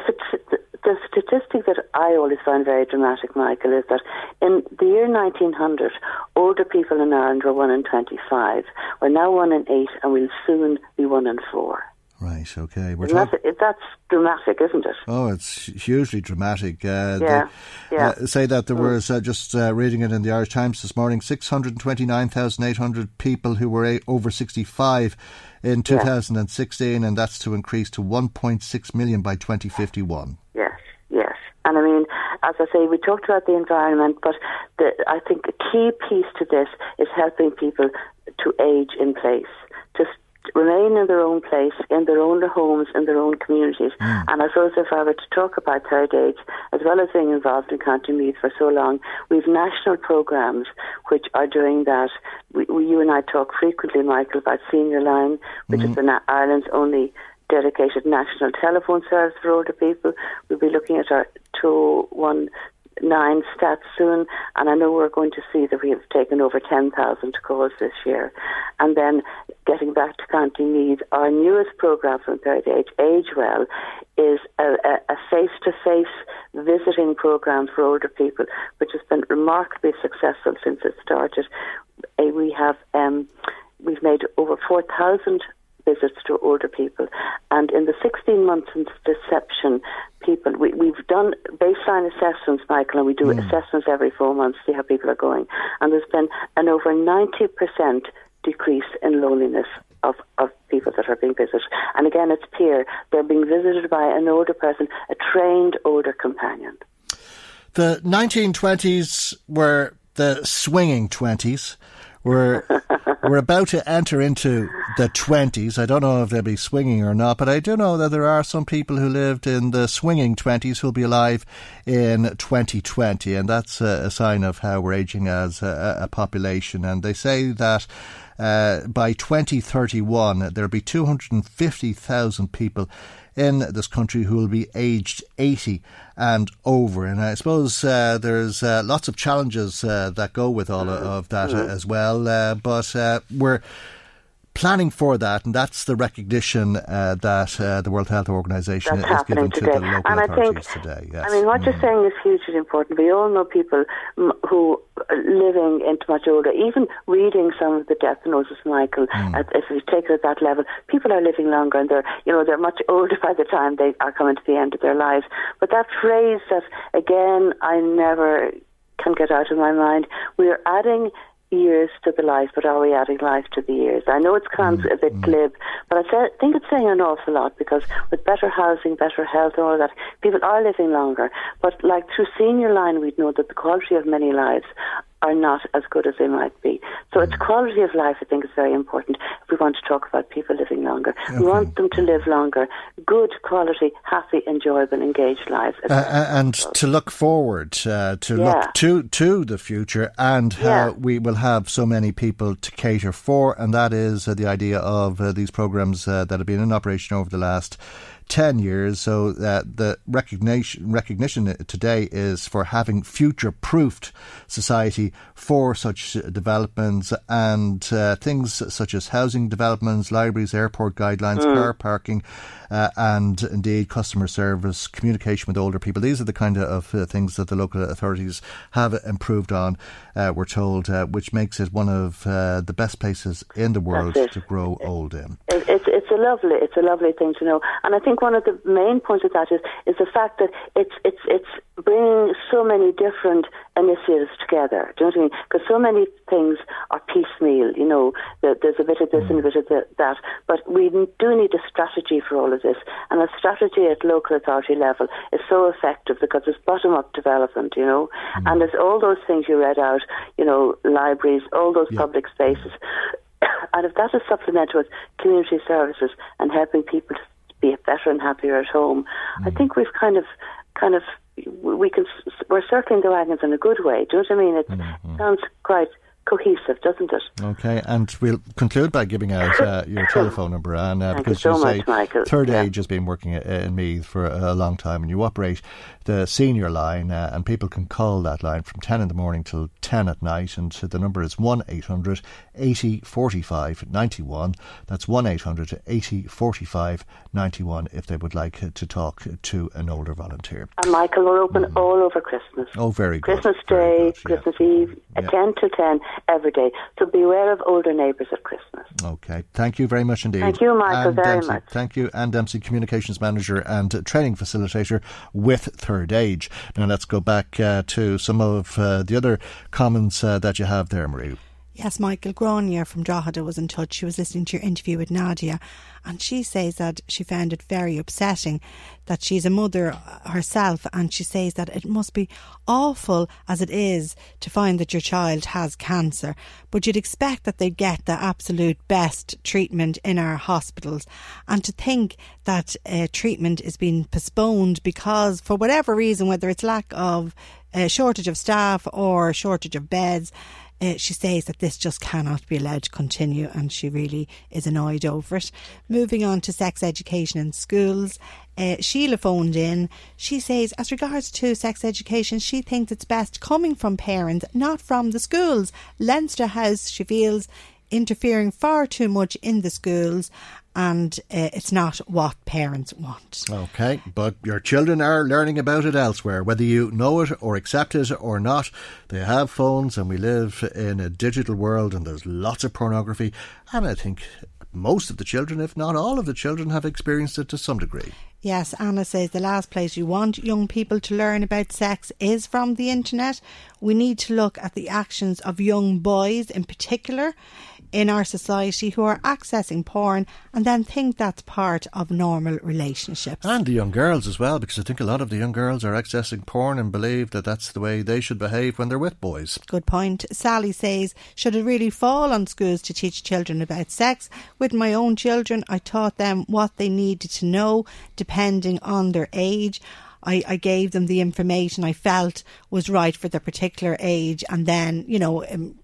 the statistic that I always find very dramatic, Michael, is that in the year 1900, older people in Ireland were one in 25. We're now one in eight, and we'll soon be one in four. Right, okay. We're that's, that's dramatic, isn't it? Oh, it's hugely dramatic. Uh, yeah, they, yeah. Uh, say that there mm. was, uh, just uh, reading it in the Irish Times this morning, 629,800 people who were a- over 65 in 2016, yeah. and that's to increase to 1.6 million by 2051. Yes, yes. And I mean, as I say, we talked about the environment, but the, I think a key piece to this is helping people to age in place, remain in their own place, in their own homes, in their own communities. Mm. And I suppose if I were to talk about third age, as well as being involved in County Meath for so long, we've national programs which are doing that. We, we, you and I talk frequently, Michael, about Senior Line, which mm. is the, Ireland's only dedicated national telephone service for older people. We'll be looking at our 219 stats soon, and I know we're going to see that we have taken over 10,000 calls this year. And then getting back to County Meath, our newest programme from Third Age, Age Well, is a, a face-to-face visiting programme for older people, which has been remarkably successful since it started. Uh, we have um, we've made over 4,000 visits to older people. And in the 16 months since deception, people, we, we've done baseline assessments, Michael, and we do mm. assessments every four months to see how people are going. And there's been an over 90% decrease in loneliness of, of people that are being visited. And again, it's peer. They're being visited by an older person, a trained older companion. The 1920s were the swinging 20s. We're we're about to enter into the twenties. I don't know if they'll be swinging or not, but I do know that there are some people who lived in the swinging twenties who'll be alive in 2020, and that's a, a sign of how we're aging as a, a population. And they say that. Uh, by 2031, there'll be 250,000 people in this country who will be aged 80 and over. And I suppose uh, there's uh, lots of challenges uh, that go with all of that mm-hmm. as well. Uh, but uh, we're planning for that, and that's the recognition uh, that uh, the World Health Organization that's is giving today. to the local and authorities I think, today. Yes. I mean, what mm. you're saying is hugely important. We all know people who are living into much older, even reading some of the death notices, Michael, mm. at, if you take it at that level, people are living longer and they're, you know, they're much older by the time they are coming to the end of their lives. But that phrase that, again, I never can get out of my mind, we're adding years to the life, but are we adding life to the years? I know it sounds mm, a bit mm. glib, but I think it's saying an awful lot because with better housing, better health, and all that, people are living longer. But like through senior line, we know that the quality of many lives are not as good as they might be. So it's quality of life, I think, is very important if we want to talk about people living longer. Okay. We want them to live longer, good quality, happy, enjoyable, engaged lives. Uh, uh and to look forward, uh, to yeah. look to to the future, and how yeah. we will have so many people to cater for, and that is uh, the idea of uh, these programs uh, that have been in operation over the last 10 years. So that the recognition, recognition today is for having future proofed society for such developments and uh, things such as housing developments, libraries, airport guidelines, mm. car parking, uh, and indeed customer service, communication with older people. These are the kind of uh, things that the local authorities have improved on, uh, we're told, uh, which makes it one of uh, the best places in the world to grow old in. It, it's, it's a lovely, it's a lovely thing to know. And I think one of the main points of that is, is the fact that it's, it's, it's bringing so many different then you see us together. Do you know what I mean? Because so many things are piecemeal. You know, there's a bit of this and a bit of that, but we do need a strategy for all of this, and a strategy at local authority level is so effective because it's bottom-up development. You know, mm. and there's all those things you read out. You know, libraries, all those yeah. public spaces. and if that is supplemented with community services and helping people to be better and happier at home, mm. I think we've kind of, kind of, we can, we're circling the wagons in a good way. Do you know what I mean? It mm-hmm. sounds quite cohesive, doesn't it? Okay, and we'll conclude by giving out uh, your telephone number, and uh, because you, so you say much, Third yeah. Age has been working in Meath for a long time, and you operate the senior line, uh, and people can call that line from 10 in the morning till 10 at night, and so the number is 1 800 80 45 91. That's 1 800 80 45 91 if they would like to talk to an older volunteer. And Michael, we're open mm. all over Christmas. Oh, very good. Christmas very Day, good, Christmas. Eve, yeah. 10 to 10 every day. So beware of older neighbours at Christmas. Okay. Thank you very much indeed. Thank you, Michael, very Dempsey, much. Thank you, Anne Dempsey, Communications Manager and Training Facilitator with Third Age. Now let's go back uh, to some of uh, the other comments uh, that you have there, Marie. Yes, Michael Gronier from Drogheda was in touch. She was listening to your interview with Nadia, and she says that she found it very upsetting that she's a mother herself, and she says that it must be awful as it is to find that your child has cancer, but you'd expect that they get the absolute best treatment in our hospitals, and to think that uh, treatment is being postponed because, for whatever reason, whether it's lack of uh, shortage of staff or shortage of beds. Uh, she says that this just cannot be allowed to continue and she really is annoyed over it. Moving on to sex education in schools, uh, Sheila phoned in. She says, as regards to sex education, she thinks it's best coming from parents, not from the schools. Leinster House, she feels, interfering far too much in the schools and uh, it's not what parents want. Okay, but your children are learning about it elsewhere, whether you know it or accept it or not. They have phones, and we live in a digital world, and there's lots of pornography. And I think most of the children, if not all of the children, have experienced it to some degree. Yes, Anna says the last place you want young people to learn about sex is from the internet. We need to look at the actions of young boys in particular in our society who are accessing porn and then think that's part of normal relationships. And the young girls as well, because I think a lot of the young girls are accessing porn and believe that that's the way they should behave when they're with boys. Good point. Sally says, should it really fall on schools to teach children about sex? With my own children, I taught them what they needed to know depending on their age. I, I gave them the information I felt was right for their particular age and then, you know, um,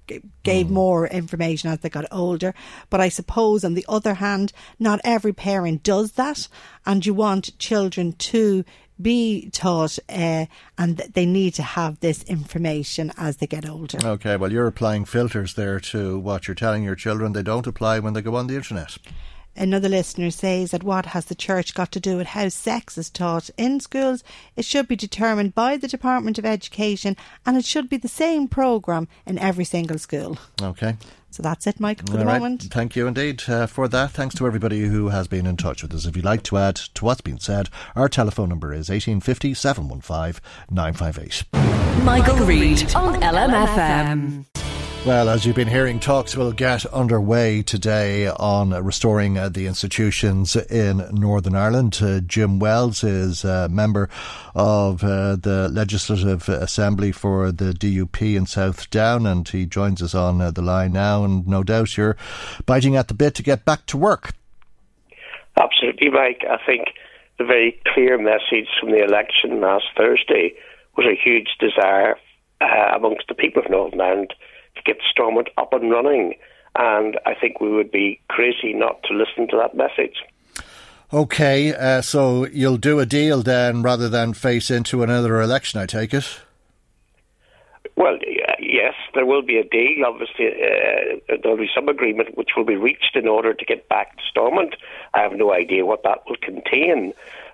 gave mm. more information as they got older. But I suppose on the other hand, not every parent does that and you want children to be taught uh, and they need to have this information as they get older. Okay, well, you're applying filters there to what you're telling your children. They don't apply when they go on the internet. Another listener says that what has the church got to do with how sex is taught in schools? It should be determined by the Department of Education and it should be the same programme in every single school. Okay. So that's it, Mike, for All the right. moment. Thank you indeed uh, for that. Thanks to everybody who has been in touch with us. If you'd like to add to what's been said, our telephone number is 1850 715 958. Michael, Michael Reade on LMFM. Well, as you've been hearing, talks will get underway today on restoring uh, the institutions in Northern Ireland. Uh, Jim Wells is a member of uh, the Legislative Assembly for the DUP in South Down, and he joins us on uh, the line now. And no doubt you're biting at the bit to get back to work. Absolutely, Mike. I think the very clear message from the election last Thursday was a huge desire uh, amongst the people of Northern Ireland to get Stormont up and running. And I think we would be crazy not to listen to that message. Okay, uh, so you'll do a deal then rather than face into another election, I take it? Well, yes, there will be a deal. Obviously, uh, there'll be some agreement which will be reached in order to get back to Stormont. I have no idea what that will contain.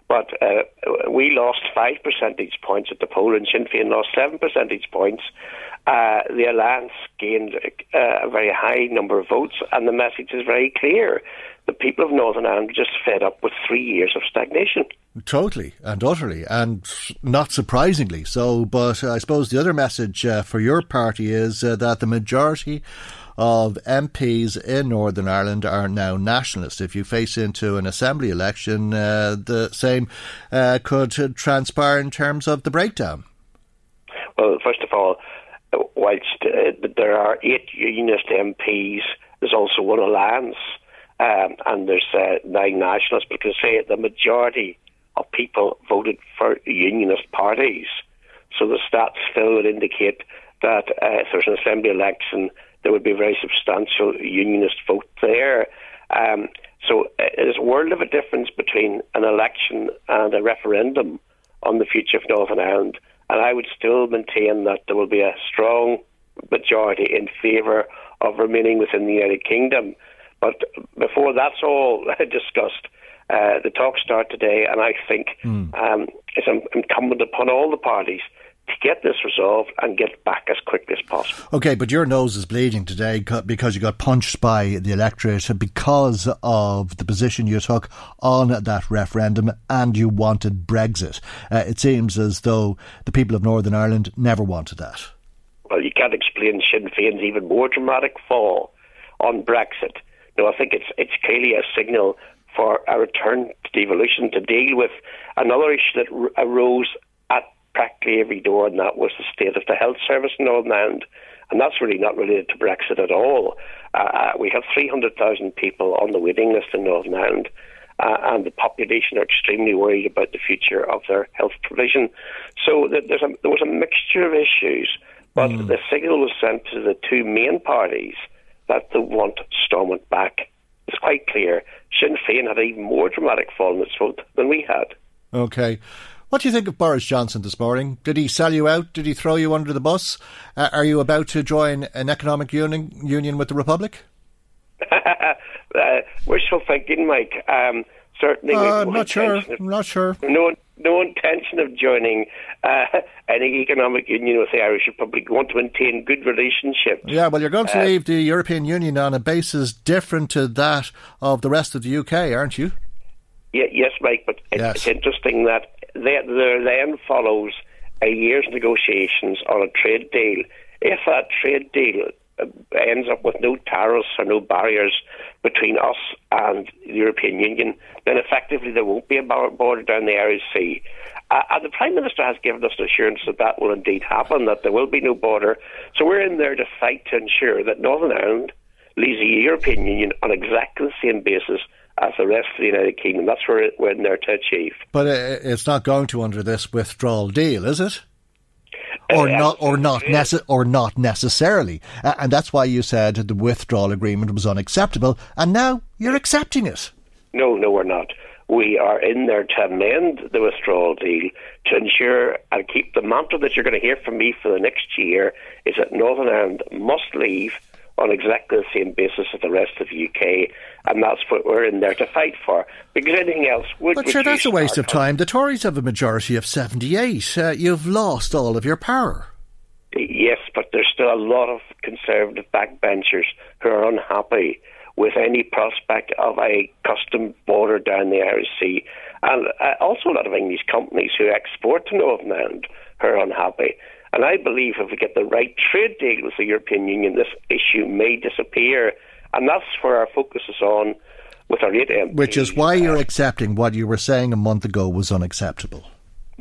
But uh, we lost five percentage points at the poll, and Sinn Féin lost seven percentage points. uh, the alliance gained uh, a very high number of votes, and the message is very clear. The people of Northern Ireland are just fed up with three years of stagnation. Totally and utterly, and not surprisingly so. But I suppose the other message uh, for your party is uh, that the majority of MPs in Northern Ireland are now nationalists. If you face into an assembly election, uh, the same uh, could transpire in terms of the breakdown. Well, first of all, whilst uh, there are eight unionist MPs, there's also one alliance, um, and there's uh, nine nationalists. Because say the majority of people voted for unionist parties, so the stats still would indicate that uh, if there's an assembly election, there would be a very substantial unionist vote there. Um, so uh, there's a world of a difference between an election and a referendum on the future of Northern Ireland. And I would still maintain that there will be a strong majority in favour of remaining within the United Kingdom. But before that's all discussed, uh, the talks start today, and I think mm. um, it's incumbent upon all the parties to get this resolved and get back as quickly as possible. Okay, but your nose is bleeding today because you got punched by the electorate because of the position you took on that referendum and you wanted Brexit. Uh, it seems as though the people of Northern Ireland never wanted that. Well, you can't explain Sinn Féin's even more dramatic fall on Brexit. No, I think it's it's clearly a signal for a return to devolution to deal with another issue that arose practically every door, and that was the state of the health service in Northern Ireland. And that's really not related to Brexit at all. Uh, uh we have 300,000 people on the waiting list in Northern Ireland, uh, and the population are extremely worried about the future of their health provision. So there's a, there was a mixture of issues, but mm. the signal was sent to the two main parties that they want Stormont back. It's quite clear. Sinn Féin had an even more dramatic fall in its vote than we had. Okay. What do you think of Boris Johnson this morning? Did he sell you out? Did he throw you under the bus? Uh, are you about to join an economic union, union with the Republic? uh, wishful thinking, Mike. Um, certainly, uh, no not sure. Of, I'm not sure. No, no intention of joining uh, any economic union with the Irish Republic. We want to maintain good relationships. Yeah, well, you're going to uh, leave the European Union on a basis different to that of the rest of the UK, aren't you? Yeah, yes, Mike. But it's, yes. it's interesting that there then follows a year's negotiations on a trade deal. If that trade deal uh, ends up with no tariffs or no barriers between us and the European Union, then effectively there won't be a border down the Irish Sea. Uh, and the Prime Minister has given us assurance that that will indeed happen, that there will be no border. So we're in there to fight to ensure that Northern Ireland leaves the European Union on exactly the same basis as the rest of the United Kingdom. That's where we're there to achieve. But uh, it's not going to under this withdrawal deal, is it? Or uh, not, or not, nece- or not necessarily, uh, and that's why you said the withdrawal agreement was unacceptable, and now you're accepting it. No, no, we're not. We are in there to amend the withdrawal deal to ensure and keep the mantra that you're going to hear from me for the next year is that Northern Ireland must leave on exactly the same basis as the rest of the UK, and that's what we're in there to fight for. Because anything else would. But sure, that's a waste of time. The Tories have a majority of seventy-eight. Uh, you've lost all of your power. Yes, but there's still a lot of conservative backbenchers who are unhappy with any prospect of a custom border down the Irish Sea, and uh, also a lot of English companies who export to Northern Ireland who are unhappy. And I believe if we get the right trade deal with the European Union, this issue may disappear. And that's where our focus is on with our eight MPs. Which is why you're accepting what you were saying a month ago was unacceptable.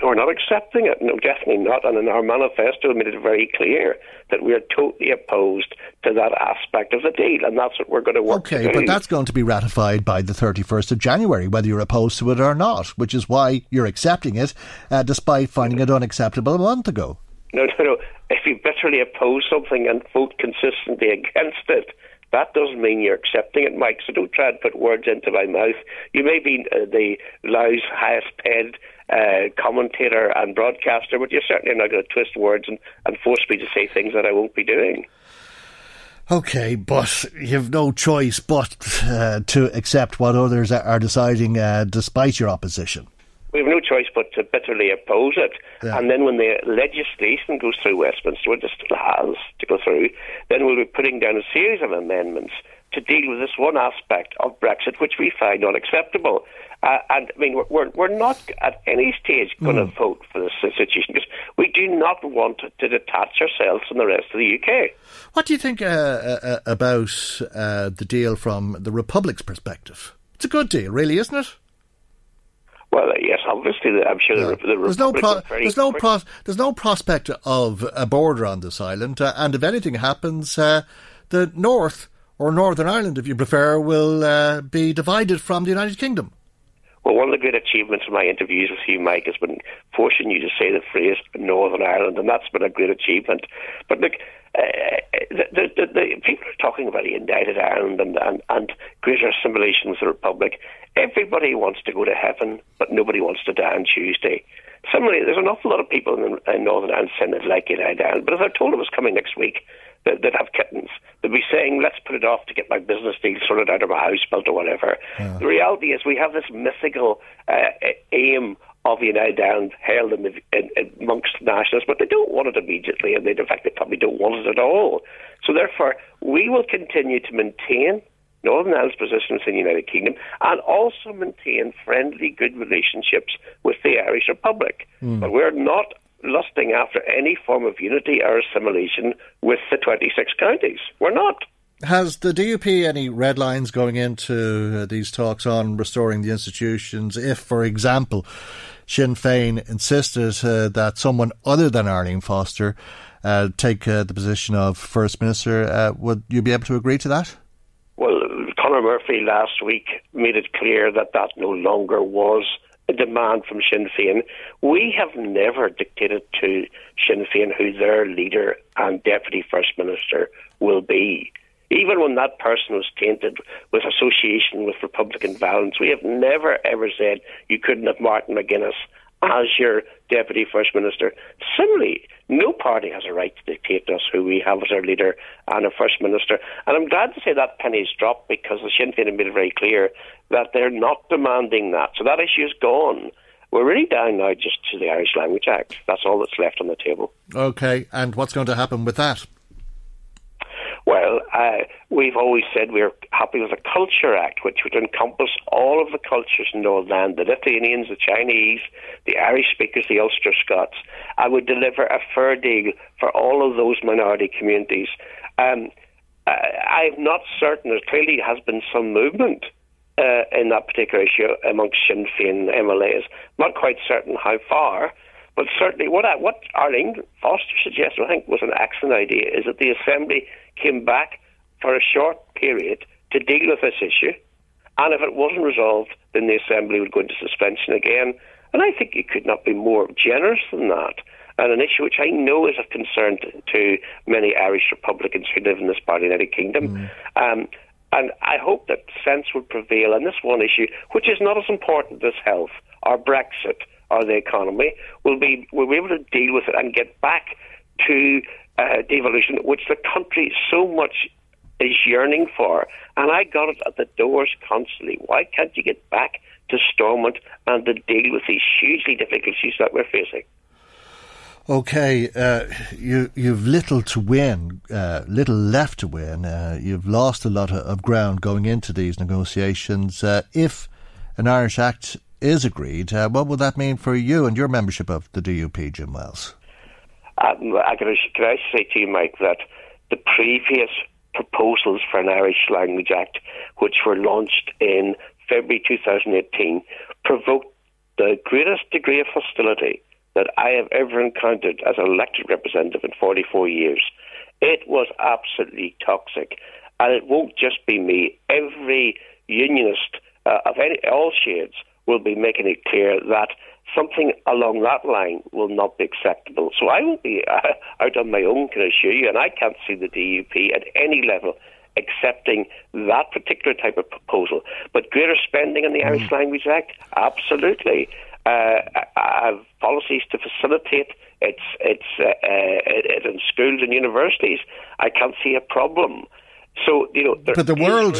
No, we're not accepting it. No, definitely not. And in our manifesto, we made it very clear that we are totally opposed to that aspect of the deal, and that's what we're going to work. Okay, but that's going to be ratified by the 31st of January, whether you're opposed to it or not. Which is why you're accepting it, uh, despite finding it unacceptable a month ago. No, no, no. If you bitterly oppose something and vote consistently against it, that doesn't mean you're accepting it, Mike. So don't try and put words into my mouth. You may be uh, the Louth's highest paid uh, commentator and broadcaster, but you're certainly not going to twist words and, and force me to say things that I won't be doing. Okay, but you've no choice but uh, to accept what others are deciding uh, despite your opposition. We have no choice but to bitterly oppose it. Yeah. And then when the legislation goes through Westminster, which it still has to go through, then we'll be putting down a series of amendments to deal with this one aspect of Brexit, which we find unacceptable. Uh, and I mean, we're, we're not at any stage going to vote for this situation because we do not want to detach ourselves from the rest of the UK. What do you think uh, uh, about uh, the deal from the Republic's perspective? It's a good deal, really, isn't it? Well, uh, yes, obviously, I'm sure the, the There's no, pro- there's no, pro- there's no prospect of a border on this island, uh, and if anything happens, uh, the North or Northern Ireland, if you prefer, will uh, be divided from the United Kingdom. Well, one of the great achievements of my interviews with you, Mike, has been forcing you to say the phrase Northern Ireland, and that's been a great achievement. But look, uh, the, the, the, the people are talking about a united Ireland and, and, and greater assimilation with the Republic. Everybody wants to go to heaven, but nobody wants to die on Tuesday. Similarly, there's an awful lot of people in, in Northern Ireland saying they'd like United Ireland, but if I told them it was coming next week, that, that have kittens, they'd be saying, let's put it off to get my business deal sorted out or my house built or whatever. The reality is we have this mythical uh, aim of the United Ireland held in the, in, in amongst nationalists, but they don't want it immediately, and they, in fact, they probably don't want it at all. So therefore, we will continue to maintain Northern Ireland's position within the United Kingdom and also maintain friendly, good relationships with the Irish Republic. But we're not lusting after any form of unity or assimilation with the 26 counties. We're not. Has the DUP any red lines going into uh, these talks on restoring the institutions? If, for example, Sinn Féin insisted uh, that someone other than Arlene Foster uh, take uh, the position of First Minister, uh, would you be able to agree to that? Well, Conor Murphy last week made it clear that that no longer was a demand from Sinn Féin. We have never dictated to Sinn Féin who their leader and deputy first minister will be. Even when that person was tainted with association with Republican violence, we have never ever said you couldn't have Martin McGuinness as your deputy first minister. Similarly, no party has a right to dictate to us who we have as our leader and a first minister. And I'm glad to say that penny's dropped because the Sinn Féin have made it very clear that they're not demanding that. So that issue is gone. We're really down now just to the Irish Language Act. That's all that's left on the table. Okay, and what's going to happen with that? Well, uh, we've always said we're happy with the Culture Act, which would encompass all of the cultures in Northern Ireland, the Lithuanians, the Chinese, the Irish speakers, the Ulster Scots. I would deliver a fair deal for all of those minority communities. Um, I- I'm not certain. There clearly has been some movement uh, in that particular issue amongst Sinn Féin MLAs. Not quite certain how far. But certainly, what I, what Arlene Foster suggested, I think, was an excellent idea, is that the Assembly came back for a short period to deal with this issue, and if it wasn't resolved, then the Assembly would go into suspension again. And I think you could not be more generous than that. And an issue which I know is of concern to, to many Irish Republicans who live in this part of the United Kingdom. Um, and I hope that sense will prevail on this one issue, which is not as important as health or Brexit or the economy. We'll be we'll be able to deal with it and get back to uh, devolution, which the country so much is yearning for. And I got it at the doors constantly. Why can't you get back to Stormont and to deal with these hugely difficult issues that we're facing? Okay, uh, you, you've little to win, uh, little left to win. Uh, you've lost a lot of, of ground going into these negotiations. Uh, if an Irish Act is agreed, uh, what would that mean for you and your membership of the DUP, Jim Wells? Um, I can, can I say to you, Mike, that the previous proposals for an Irish Language Act, which were launched in February 2018, provoked the greatest degree of hostility that I have ever encountered as an elected representative in 44 years. It was absolutely toxic. And it won't just be me. Every unionist uh, of any all shades will be making it clear that something along that line will not be acceptable. So I will be uh, out on my own, can I assure you, and I can't see the DUP at any level accepting that particular type of proposal. But greater spending on the Irish Language Act, absolutely. Uh, I have policies to facilitate its its uh, uh, it in schools and universities. I can't see a problem. So you know, but the world,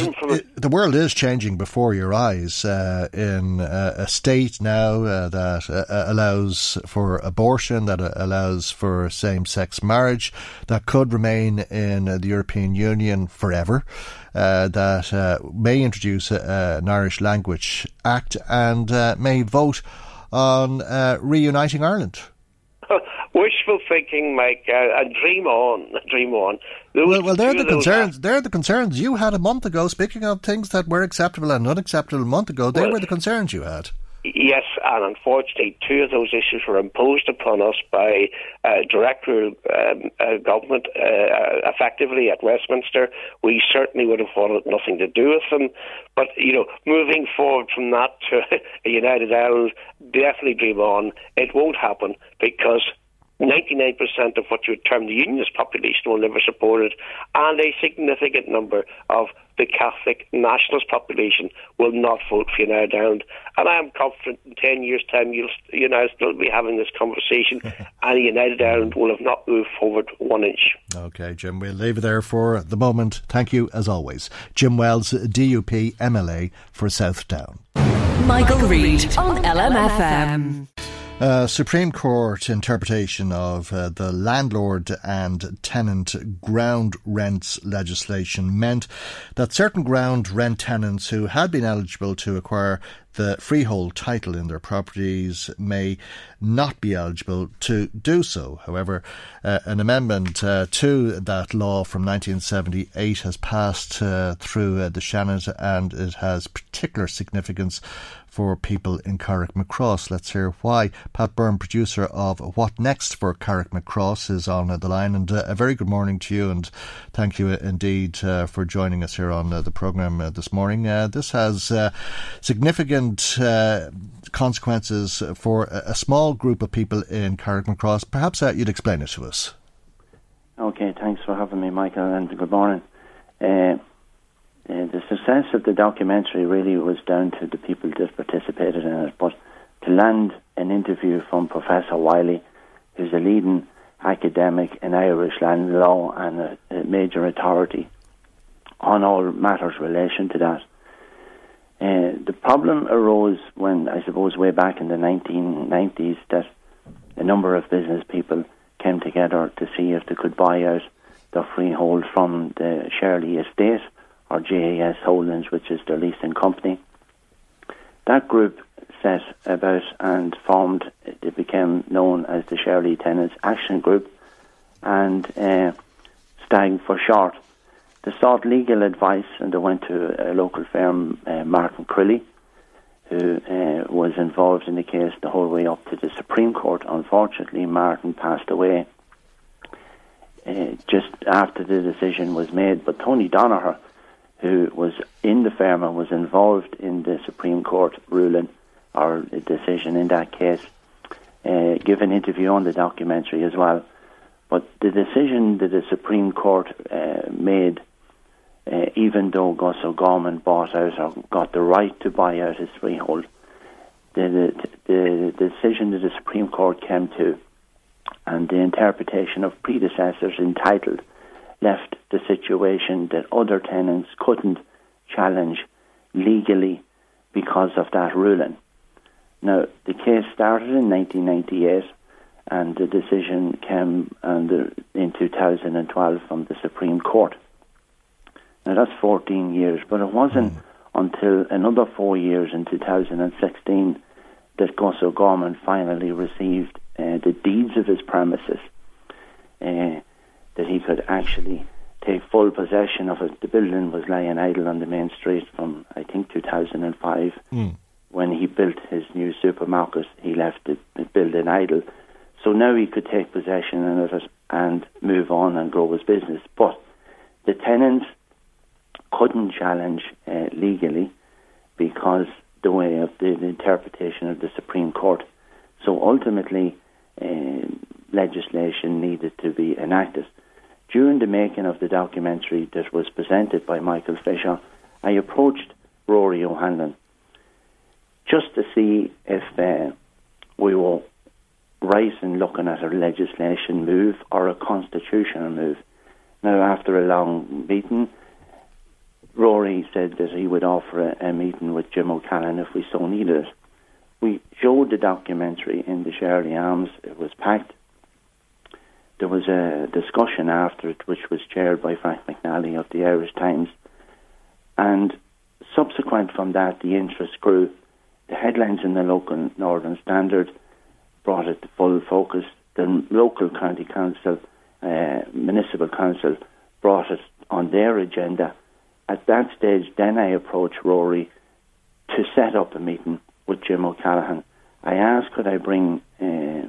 the world is changing before your eyes. Uh, in uh, a state now uh, that uh, uh, allows for abortion, that uh, allows for same-sex marriage, that could remain in the European Union forever. that may introduce an Irish Language Act and may vote on reuniting Ireland. Wishful thinking, Mike, uh, and dream on, dream on. Those, well, well, they're the concerns. They're the concerns you had a month ago. Speaking of things that were acceptable and unacceptable a month ago, they well, were the concerns you had. Yes, and unfortunately, two of those issues were imposed upon us by uh, direct um, uh, government uh, uh, effectively at Westminster. We certainly would have wanted nothing to do with them. But, you know, moving forward from that to a United Ireland, definitely dream on. It won't happen because 99% of what you would term the unionist population will never support it, and a significant number of the Catholic nationalist population will not vote for United Ireland. And I am confident in 10 years' time you'll you know, still be having this conversation, and United Ireland will have not moved forward one inch. Okay, Jim, we'll leave it there for the moment. Thank you, as always. Jim Wells, DUP MLA for Southdown. Michael, Michael Reade on LMFM. Uh, Supreme Court interpretation of uh, the landlord and tenant ground rents legislation meant that certain ground rent tenants who had been eligible to acquire the freehold title in their properties may not be eligible to do so. However, uh, an amendment uh, to that law from 1978 has passed uh, through uh, the Seanad and it has particular significance for people in Carrickmacross. Let's hear why. Pat Byrne, producer of What Next for Carrickmacross, is on the line. And uh, a very good morning to you, and thank you indeed uh, for joining us here on uh, the programme uh, this morning. Uh, this has uh, significant consequences for a, small group of people in Carrickmacross. Perhaps you'd explain it to us. Okay, thanks for having me, Michael, and good morning. Uh, the success of the documentary really was down to the people that participated in it, but to land an interview from Professor Wylie, who's a leading academic in Irish land law and a, a major authority on all matters relation to that. Uh, the problem arose when, I suppose, way back in the 1990s, that a number of business people came together to see if they could buy out the freehold from the Shirley estate or JAS Holdings, which is their leasing company. That group set about and formed, it became known as the Shirley Tenants Action Group and uh, STAG for short. They sought legal advice and they went to a local firm, uh, Martin Crilly, who uh, was involved in the case the whole way up to the Supreme Court. Unfortunately, Martin passed away uh, just after the decision was made, but Tony Donoher who was in the firm and was involved in the Supreme Court ruling or decision in that case, uh, give an interview on the documentary as well. But the decision that the Supreme Court uh, made, uh, even though Gus O'Gorman bought out or got the right to buy out his freehold, the, the, the decision that the Supreme Court came to and the interpretation of predecessors in title left the situation that other tenants couldn't challenge legally because of that ruling. Now, the case started in 1998 and the decision came under, in 2012 from the Supreme Court. Now, that's 14 years, but it wasn't mm. until another four years in 2016 that Gus O'Gorman finally received uh, the deeds of his premises. Uh, that he could actually take full possession of it. The building was lying idle on the main street from, I think, 2005. Mm. When he built his new supermarket, he left the, the building idle. So now he could take possession of it and move on and grow his business. But the tenants couldn't challenge uh, legally because the way of the, the, interpretation of the Supreme Court. So ultimately, uh, legislation needed to be enacted. During the making of the documentary that was presented by Michael Fisher, I approached Rory O'Hanlon just to see if uh, we were right in looking at a legislation move or a constitutional move. Now, after a long meeting, Rory said that he would offer a, a meeting with Jim O'Callaghan if we so needed it. We showed the documentary in the Shirley Arms. It was packed. There was a discussion after it, which was chaired by Frank McNally of the Irish Times. And subsequent from that, the interest grew. The headlines in the local Northern Standard brought it to full focus. The local county council, uh, municipal council, brought it on their agenda. At that stage, then I approached Rory to set up a meeting with Jim O'Callaghan. I asked could I bring uh,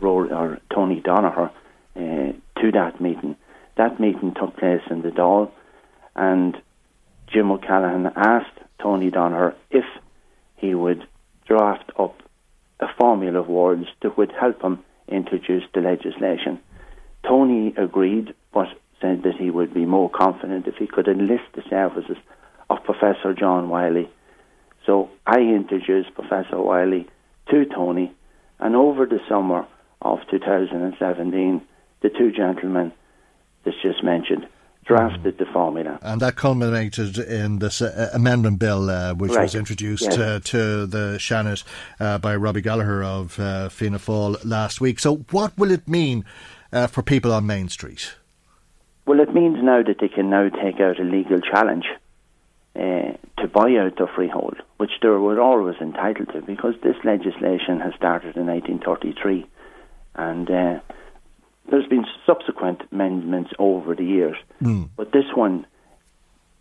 Rory or Tony Donoghue uh, to that meeting. That meeting took place in the Dáil, and Jim O'Callaghan asked Tony Donoghue if he would draft up a formula of words that would help him introduce the legislation. Tony agreed, but said that he would be more confident if he could enlist the services of Professor John Wylie. So I introduced Professor Wylie to Tony, and over the summer of 2017, the two gentlemen that's just mentioned drafted the formula. And that culminated in this uh, amendment bill, uh, which Right. was introduced Yes. uh, to the Seanad uh, by Robbie Gallagher of uh, Fianna Fáil last week. So, what will it mean uh, for people on Main Street? Well, it means now that they can now take out a legal challenge uh, to buy out their freehold, which they were always entitled to, because this legislation has started in 1833, and uh, there's been subsequent amendments over the years. But this one,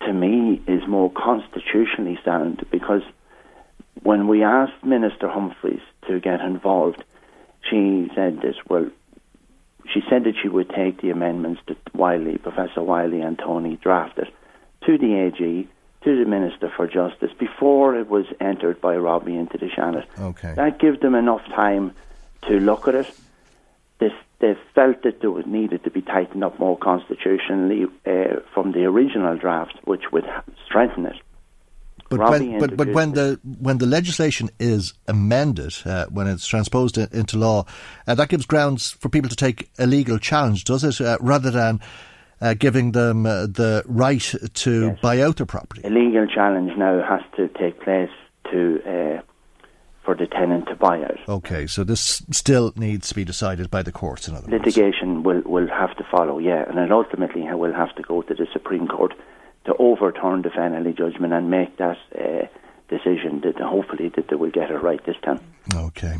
to me, is more constitutionally sound because when we asked Minister Humphreys to get involved, she said this, well, she said that she would take the amendments that Wylie, Professor Wylie and Tony drafted to the AG, to the Minister for Justice, before it was entered by Robbie into the Seanad. Okay. That gives them enough time to look at it. They, they felt that there was needed to be tightened up more constitutionally uh, from the original draft, which would strengthen it. But Robbie when, but, but when the when the legislation is amended, uh, when it's transposed into law, uh, that gives grounds for people to take a legal challenge, does it? Uh, rather than uh, giving them uh, the right to buy out their property. A legal challenge now has to take place to uh, for the tenant to buy out. Okay, so this still needs to be decided by the courts. In other words, Litigation will, will have to follow, yeah, and it ultimately will have to go to the Supreme Court to overturn the Fennelly judgment and make that uh, decision that hopefully that they will get it right this time. Okay.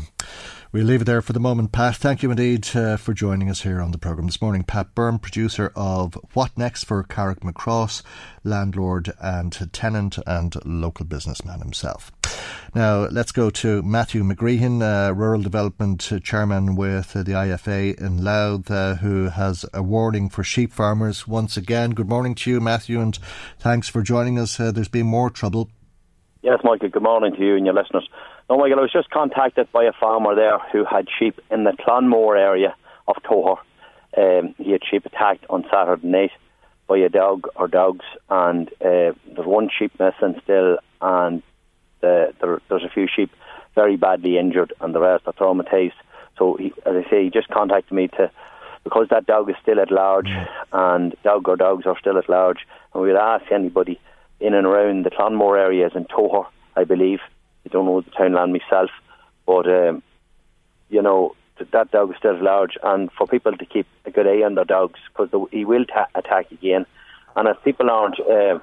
We'll leave it there for the moment, Pat. Thank you indeed uh, for joining us here on the programme this morning. Pat Byrne, producer of What Next for Carrickmacross, landlord and tenant and local businessman himself. Now, let's go to Matthew McGreehan, uh, Rural Development Chairman with the IFA in Louth, uh, who has a warning for sheep farmers once again. Good morning to you, Matthew, and thanks for joining us. Uh, there's been more trouble. Yes, Michael, good morning to you and your listeners. No, Michael, I was just contacted by a farmer there who had sheep in the Clonmore area of Togher. Um, he had sheep attacked on Saturday night by a dog or dogs, and uh, there's one sheep missing still, and the, there, there's a few sheep very badly injured, and the rest are traumatised. So, he, as I say, he just contacted me to because that dog is still at large, and dog or dogs are still at large, and we'd ask anybody in and around the Clonmore areas in Togher, I believe. I don't know the townland myself, but um, you know that dog is still large, and for people to keep a good eye on their dogs because he will ta- attack again. And if people aren't uh,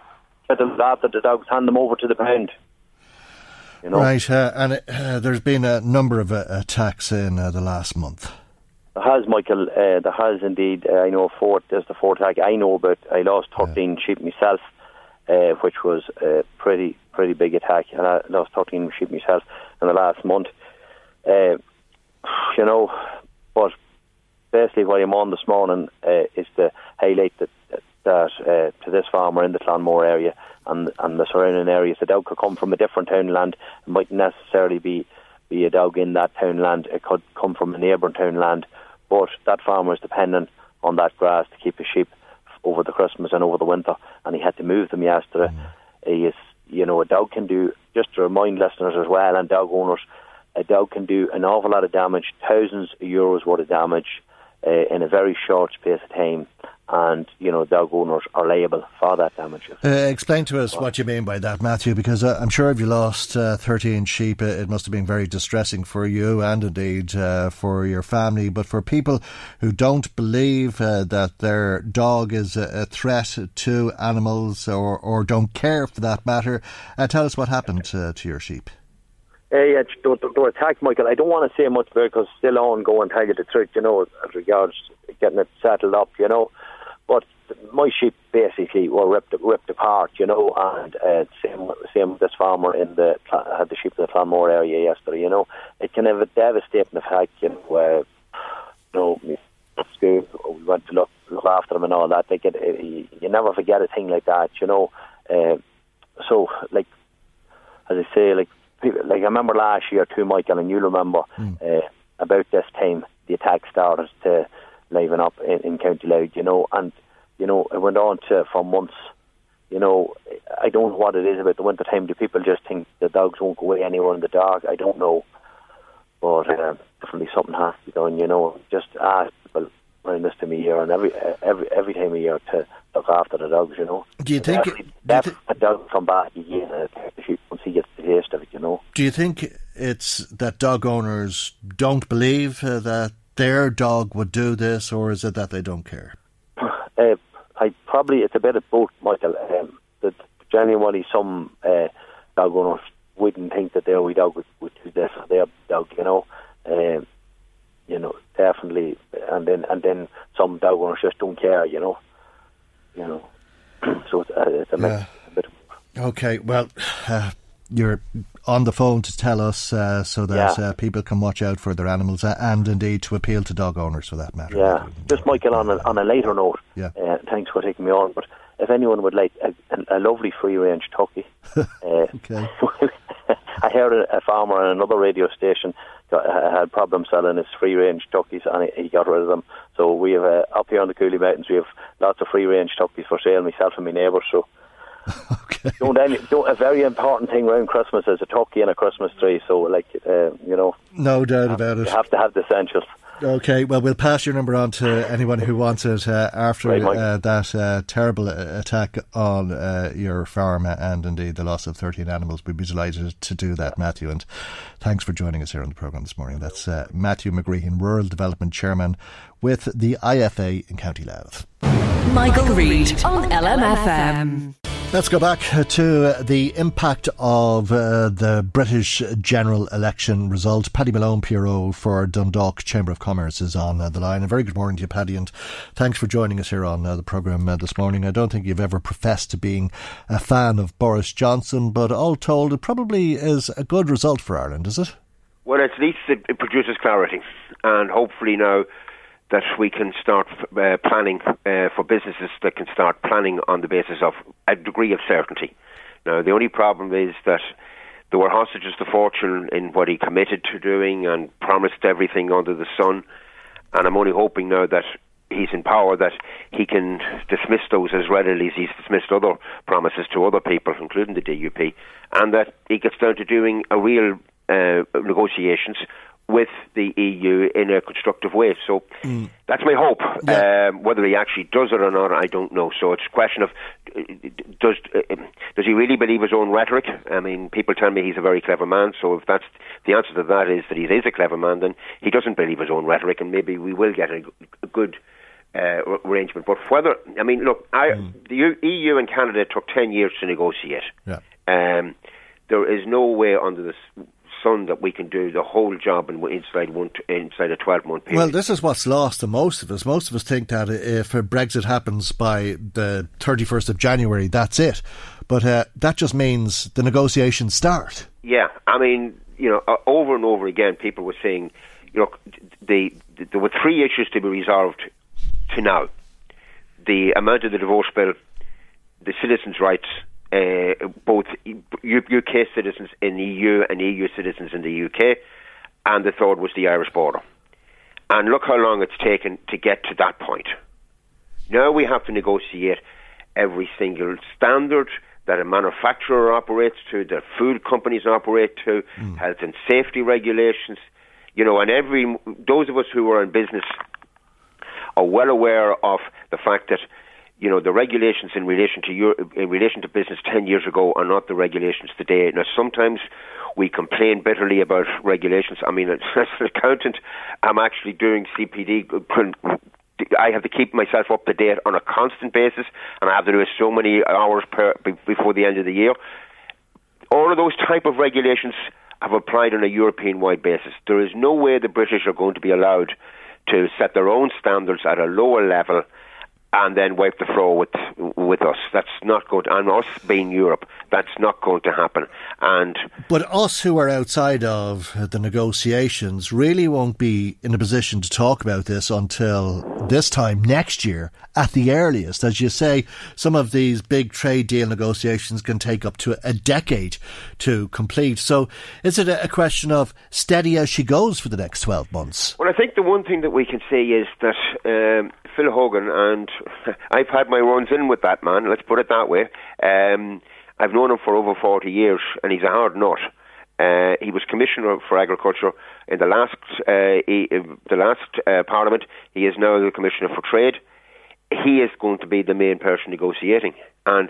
getting after the dogs, hand them over to the pound. You know, Right, uh, and uh, there's been a number of uh, attacks in uh, the last month. There has, Michael. Uh, there has indeed. Uh, I know four. There's the four attack. I know about. I lost 13 sheep myself, uh, which was pretty pretty big attack. And I lost 13 sheep myself in the last month. Uh, you know, but basically what I'm on this morning uh, is to highlight that that uh, to this farmer in the Clonmore area and and the surrounding areas, the dog could come from a different townland. It might necessarily be be a dog in that townland. It could come from a neighbouring townland, but that farmer is dependent on that grass to keep his sheep over the Christmas and over the winter, and he had to move them yesterday. He is, you know, a dog can do. Just to remind listeners as well and dog owners, a dog can do an awful lot of damage, thousands of euros worth of damage uh, in a very short space of time. and you know dog owners are liable for that damage. Uh, explain to us what you mean by that, Matthew, because uh, I'm sure if you lost uh, 13 sheep, it, it, must have been very distressing for you and indeed uh, for your family. But for people who don't believe uh, that their dog is a, threat to animals or, or don't care for that matter, uh, tell us what happened to your sheep. Yeah, they, they were attacked, Michael. I don't want to say much because still on go and tell you the truth, you know, as regards getting it settled up, you know. But my sheep basically were ripped ripped apart, you know, and uh, same same with this farmer in the had the sheep in the Clonmore area yesterday, you know. It can have a devastating effect, you know. Uh, you know, school, we went to look look after them and all that. They get you, you never forget a thing like that, you know. Uh, so, like as I say, like like I remember last year too, Michael, and you remember mm. uh, about this time the attack started to liven up in, in County Louth, you know, and you know it went on to for months. You know, I don't know what it is about the winter time. Do people just think the dogs won't go away anywhere in the dark? I don't know, but uh, definitely something has to be done. You know, just ask people around this time of year and every every every time of year to look after the dogs. You know. Do you think? That a dog come back again uh, once he gets the taste of. You know. Do you think it's that dog owners don't believe uh, that their dog would do this, or is it that they don't care? Uh, I probably it's a bit of both, Michael. Um, that genuinely some uh, dog owners wouldn't think that their wee dog would, would do this or their dog, you know. Um, you know, definitely, and then and then some dog owners just don't care, you know. You know, so it's, uh, it's a, yeah. a bit. Okay, well, uh, you're on the phone to tell us uh, so that yeah. uh, people can watch out for their animals uh, and indeed to appeal to dog owners for that matter. Yeah, just Michael, on a, on a later note, yeah. Uh, thanks for taking me on, but if anyone would like a, a, a lovely free range turkey, uh, okay. I heard a, a, farmer on another radio station got, had problems selling his free range turkeys and he, he, got rid of them. So we have uh, up here on the Cooley Mountains, we have lots of free range turkeys for sale, myself and my neighbours. So okay. Don't any, don't, a very important thing around Christmas is a turkey and a Christmas tree. So, like, uh, you know, no doubt about it. You have to have the essentials. Okay, well, we'll pass your number on to anyone who wants it uh, after right, uh, that uh, terrible attack on uh, your farm and indeed the loss of 13 animals. We'd be delighted to do that, Matthew. And thanks for joining us here on the programme this morning. That's uh, Matthew McGreehan, Rural Development Chairman with the IFA in County Louth. Michael, Michael Reade on LMFM. Let's go back to the impact of uh, the British general election result. Paddy Malone PRO for Dundalk Chamber of Commerce is on uh, the line. A very good morning to you, Paddy, and thanks for joining us here on uh, the programme uh, this morning. I don't think you've ever professed to being a fan of Boris Johnson, but all told, it probably is a good result for Ireland, is it? Well, at least it, it produces clarity, and hopefully now that we can start uh, planning uh, for businesses that can start planning on the basis of a degree of certainty. Now, the only problem is that there were hostages to fortune in what he committed to doing and promised everything under the sun. And I'm only hoping now that he's in power that he can dismiss those as readily as he's dismissed other promises to other people, including the DUP, and that he gets down to doing a real uh, negotiations with the EU in a constructive way. So mm. that's my hope. Yeah. Um, whether he actually does it or not, I don't know. So it's a question of does does he really believe his own rhetoric? I mean, people tell me he's a very clever man. So if that's the answer to that is that he is a clever man, then he doesn't believe his own rhetoric, and maybe we will get a, a good. Uh, arrangement, but whether I mean, look, I, mm. the EU and Canada took ten years to negotiate. Yeah. Um, there is no way under this sun that we can do the whole job in, inside one inside a twelve month period. Well, this is what's lost to most of us. Most of us think that if Brexit happens by the thirty first of January, that's it. But uh, that just means the negotiations start. Yeah, I mean, you know, uh, over and over again, people were saying, look, the, the, there were three issues to be resolved to now: the amount of the divorce bill, the citizens' rights, uh, both UK citizens in the EU and EU citizens in the UK, and the third was the Irish border. And look how long it's taken to get to that point. Now we have to negotiate every single standard that a manufacturer operates to, that food companies operate to, mm. health and safety regulations, you know, and every those of us who are in business are well aware of the fact that you know the regulations in relation to your, in relation to business ten years ago are not the regulations today. Now sometimes we complain bitterly about regulations. I mean, as an accountant, I'm actually doing CPD. I have to keep myself up to date on a constant basis, and I have to do it so many hours per, before the end of the year. All of those type of regulations have applied on a European-wide basis. There is no way the British are going to be allowed to set their own standards at a lower level and then wipe the floor with with us. That's not going to, and us being Europe, that's not going to happen. And but us who are outside of the negotiations really won't be in a position to talk about this until this time next year at the earliest. As you say, some of these big trade deal negotiations can take up to a decade to complete. So, is it a question of steady as she goes for the next twelve months? Well, I think the one thing that we can say is that. Um, Phil Hogan, and I've had my runs in with that man. Let's put it that way. Um, I've known him for over forty years, and he's a hard nut. Uh, he was commissioner for agriculture in the last uh, he, uh, the last uh, parliament. He is now the commissioner for trade. He is going to be the main person negotiating, and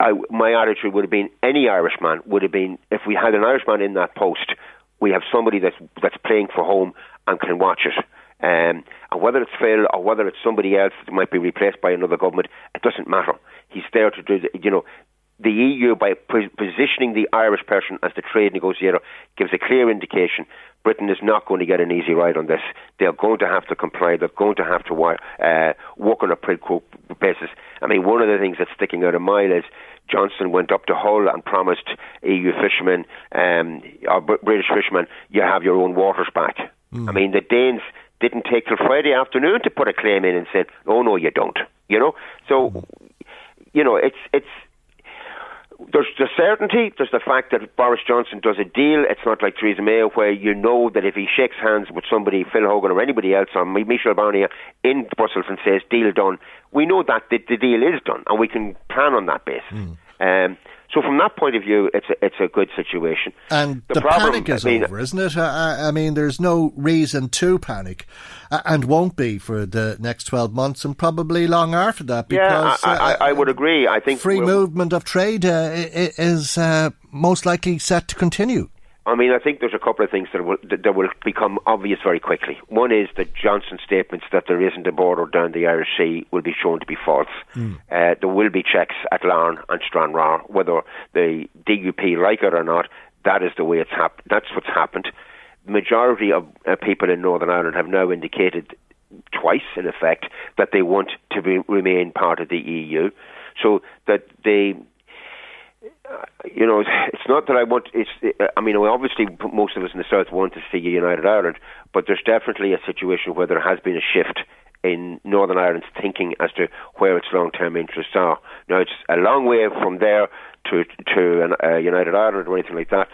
I, my attitude would have been any Irishman would have been if we had an Irishman in that post, we have somebody that's that's playing for home and can watch it. Um, and whether it's Phil or whether it's somebody else that might be replaced by another government, it doesn't matter. He's there to do, the, you know, the EU, by positioning the Irish person as the trade negotiator, gives a clear indication Britain is not going to get an easy ride on this. They're going to have to comply. They're going to have to uh, work on a quid pro basis. I mean, one of the things that's sticking out a mile is Johnson went up to Hull and promised EU fishermen, um, or British fishermen, you have your own waters back. Mm. I mean, the Danes didn't take till Friday afternoon to put a claim in and said, "Oh no, you don't." You know, so you know it's it's there's the certainty, there's the fact that Boris Johnson does a deal. It's not like Theresa May, where you know that if he shakes hands with somebody, Phil Hogan or anybody else, or Michel Barnier in Brussels and says deal done, we know that the, the deal is done, and we can plan on that basis. Mm. Um, so from that point of view, it's a, it's a good situation. And the, the problem, panic is I mean, over, isn't it? I, I, mean, there's no reason to panic, and won't be for the next 12 months, and probably long after that. Because, yeah, I, I, I would agree. I think free movement of trade uh, is uh, most likely set to continue. I mean, I think there's a couple of things that will that will become obvious very quickly. One is that Johnson's statements that there isn't a border down the Irish Sea will be shown to be false. Mm. Uh, there will be checks at Larne and Stranraer, whether the DUP like it or not. That is the way it's happened. That's what's happened. The majority of uh, people in Northern Ireland have now indicated twice, in effect, that they want to be, remain part of the EU. So that they Uh, you know, it's not that I want. It's. Uh, I mean, obviously, most of us in the south want to see a united Ireland, but there's definitely a situation where there has been a shift in Northern Ireland's thinking as to where its long-term interests are. Now, it's a long way from there to to an, a united Ireland or anything like that,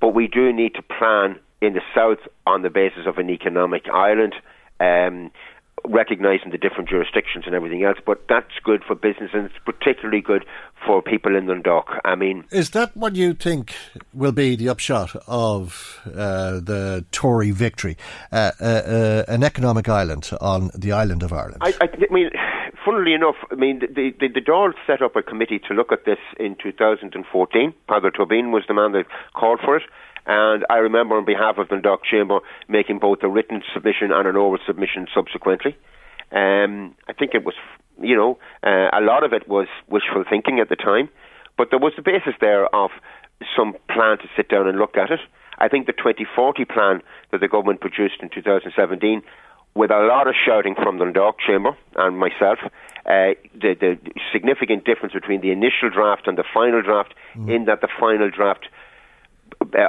but we do need to plan in the south on the basis of an economic island. Um, recognizing the different jurisdictions and everything else, but that's good for business and it's particularly good for people in Dundalk. I mean, is that what you think will be the upshot of uh, the Tory victory? Uh, uh, uh an economic island on the island of Ireland. I, I, I mean. Funnily enough, I mean, the, the, the Dáil set up a committee to look at this in 2014. Father Tobin was the man that called for it. And I remember on behalf of the Dundalk Chamber making both a written submission and an oral submission subsequently. Um, I think it was, you know, uh, a lot of it was wishful thinking at the time, but there was the basis there of some plan to sit down and look at it. I think the 2040 plan that the government produced in 2017, with a lot of shouting from the Dundalk Chamber and myself, uh, the, the significant difference between the initial draft and the final draft, mm. in that the final draft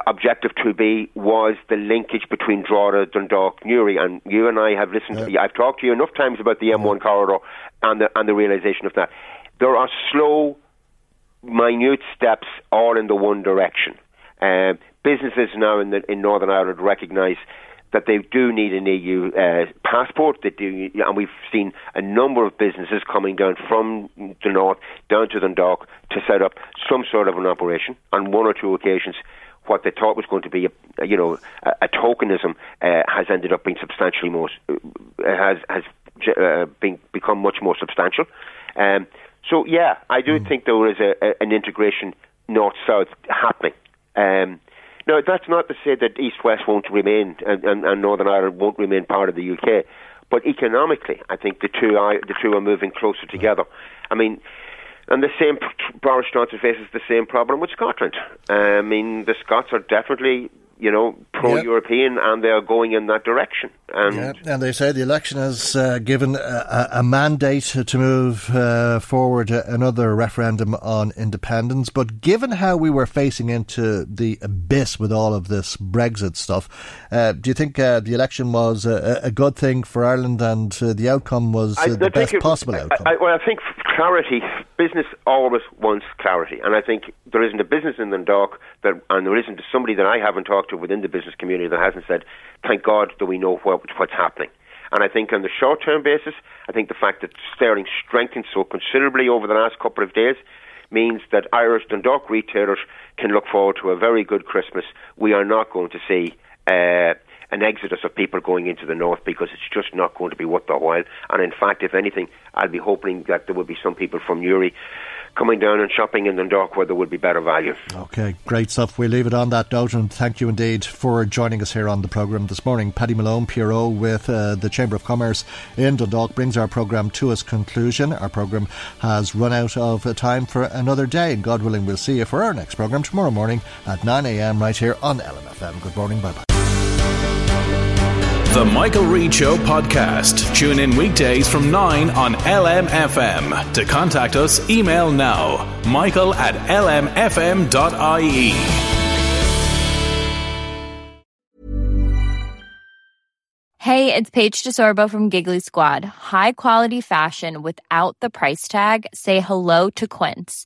objective to be was the linkage between Drogheda, Dundalk, Newry, and you and I have listened. Yeah. To, I've talked to you enough times about the M1 yeah. corridor and the and the realization of that. There are slow, minute steps all in the one direction. Uh, businesses now in the, in Northern Ireland recognise that they do need an EU uh, passport. They do, and we've seen a number of businesses coming down from the north down to Dundalk to set up some sort of an operation. On one or two occasions, what they thought was going to be a, you know a, a tokenism uh, has ended up being substantially more uh, has has uh, being, become much more substantial. Um, so, yeah, I do mm. think there is a, a, an integration north south happening. Um, now, that's not to say that East West won't remain and, and, and, Northern Ireland won't remain part of the UK, but economically, I think the two are, the two are moving closer together. I mean, and the same Boris Johnson faces the same problem with Scotland. I mean, the Scots are definitely you know, pro-European, yep. and they are going in that direction. And, yeah. and they say the election has uh, given a, a, mandate to move uh, forward another referendum on independence. But given how we were facing into the abyss with all of this Brexit stuff, uh, do you think uh, the election was a, a, good thing for Ireland, and uh, the outcome was uh, the best it, possible outcome? I, well, I think clarity. Business always wants clarity, and I think there isn't a business in Dundalk that, and there isn't somebody that I haven't talked to within the business community that hasn't said, "Thank God that we know what, what's happening." And I think on the short term basis, I think the fact that sterling strengthened so considerably over the last couple of days means that Irish Dundalk retailers can look forward to a very good Christmas. We are not going to see. Uh, an exodus of people going into the north because it's just not going to be worth the while. And in fact, if anything, I'll be hoping that there will be some people from Newry coming down and shopping in Dundalk where there would be better value. Okay, great stuff. We'll leave it on that note and thank you indeed for joining us here on the programme this morning. Paddy Malone, PRO with uh, the Chamber of Commerce in Dundalk brings our programme to its conclusion. Our programme has run out of time for another day and God willing we'll see you for our next programme tomorrow morning at 9am right here on LMFM. Good morning, bye bye. The Michael Reade Show podcast. Tune in weekdays from 9 on LMFM. To contact us, email now michael at lmfm.ie. Hey, it's Paige DeSorbo from Giggly Squad. High quality fashion without the price tag? Say hello to Quince.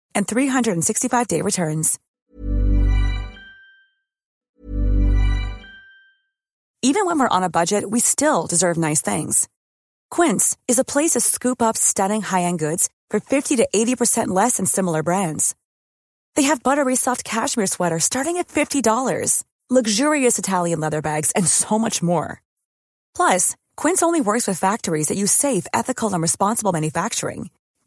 and 365 day returns. Even when we're on a budget, we still deserve nice things. Quince is a place to scoop up stunning high end goods for 50 to 80% less than similar brands. They have buttery soft cashmere sweaters starting at $50, luxurious Italian leather bags, and so much more. Plus, Quince only works with factories that use safe, ethical, and responsible manufacturing.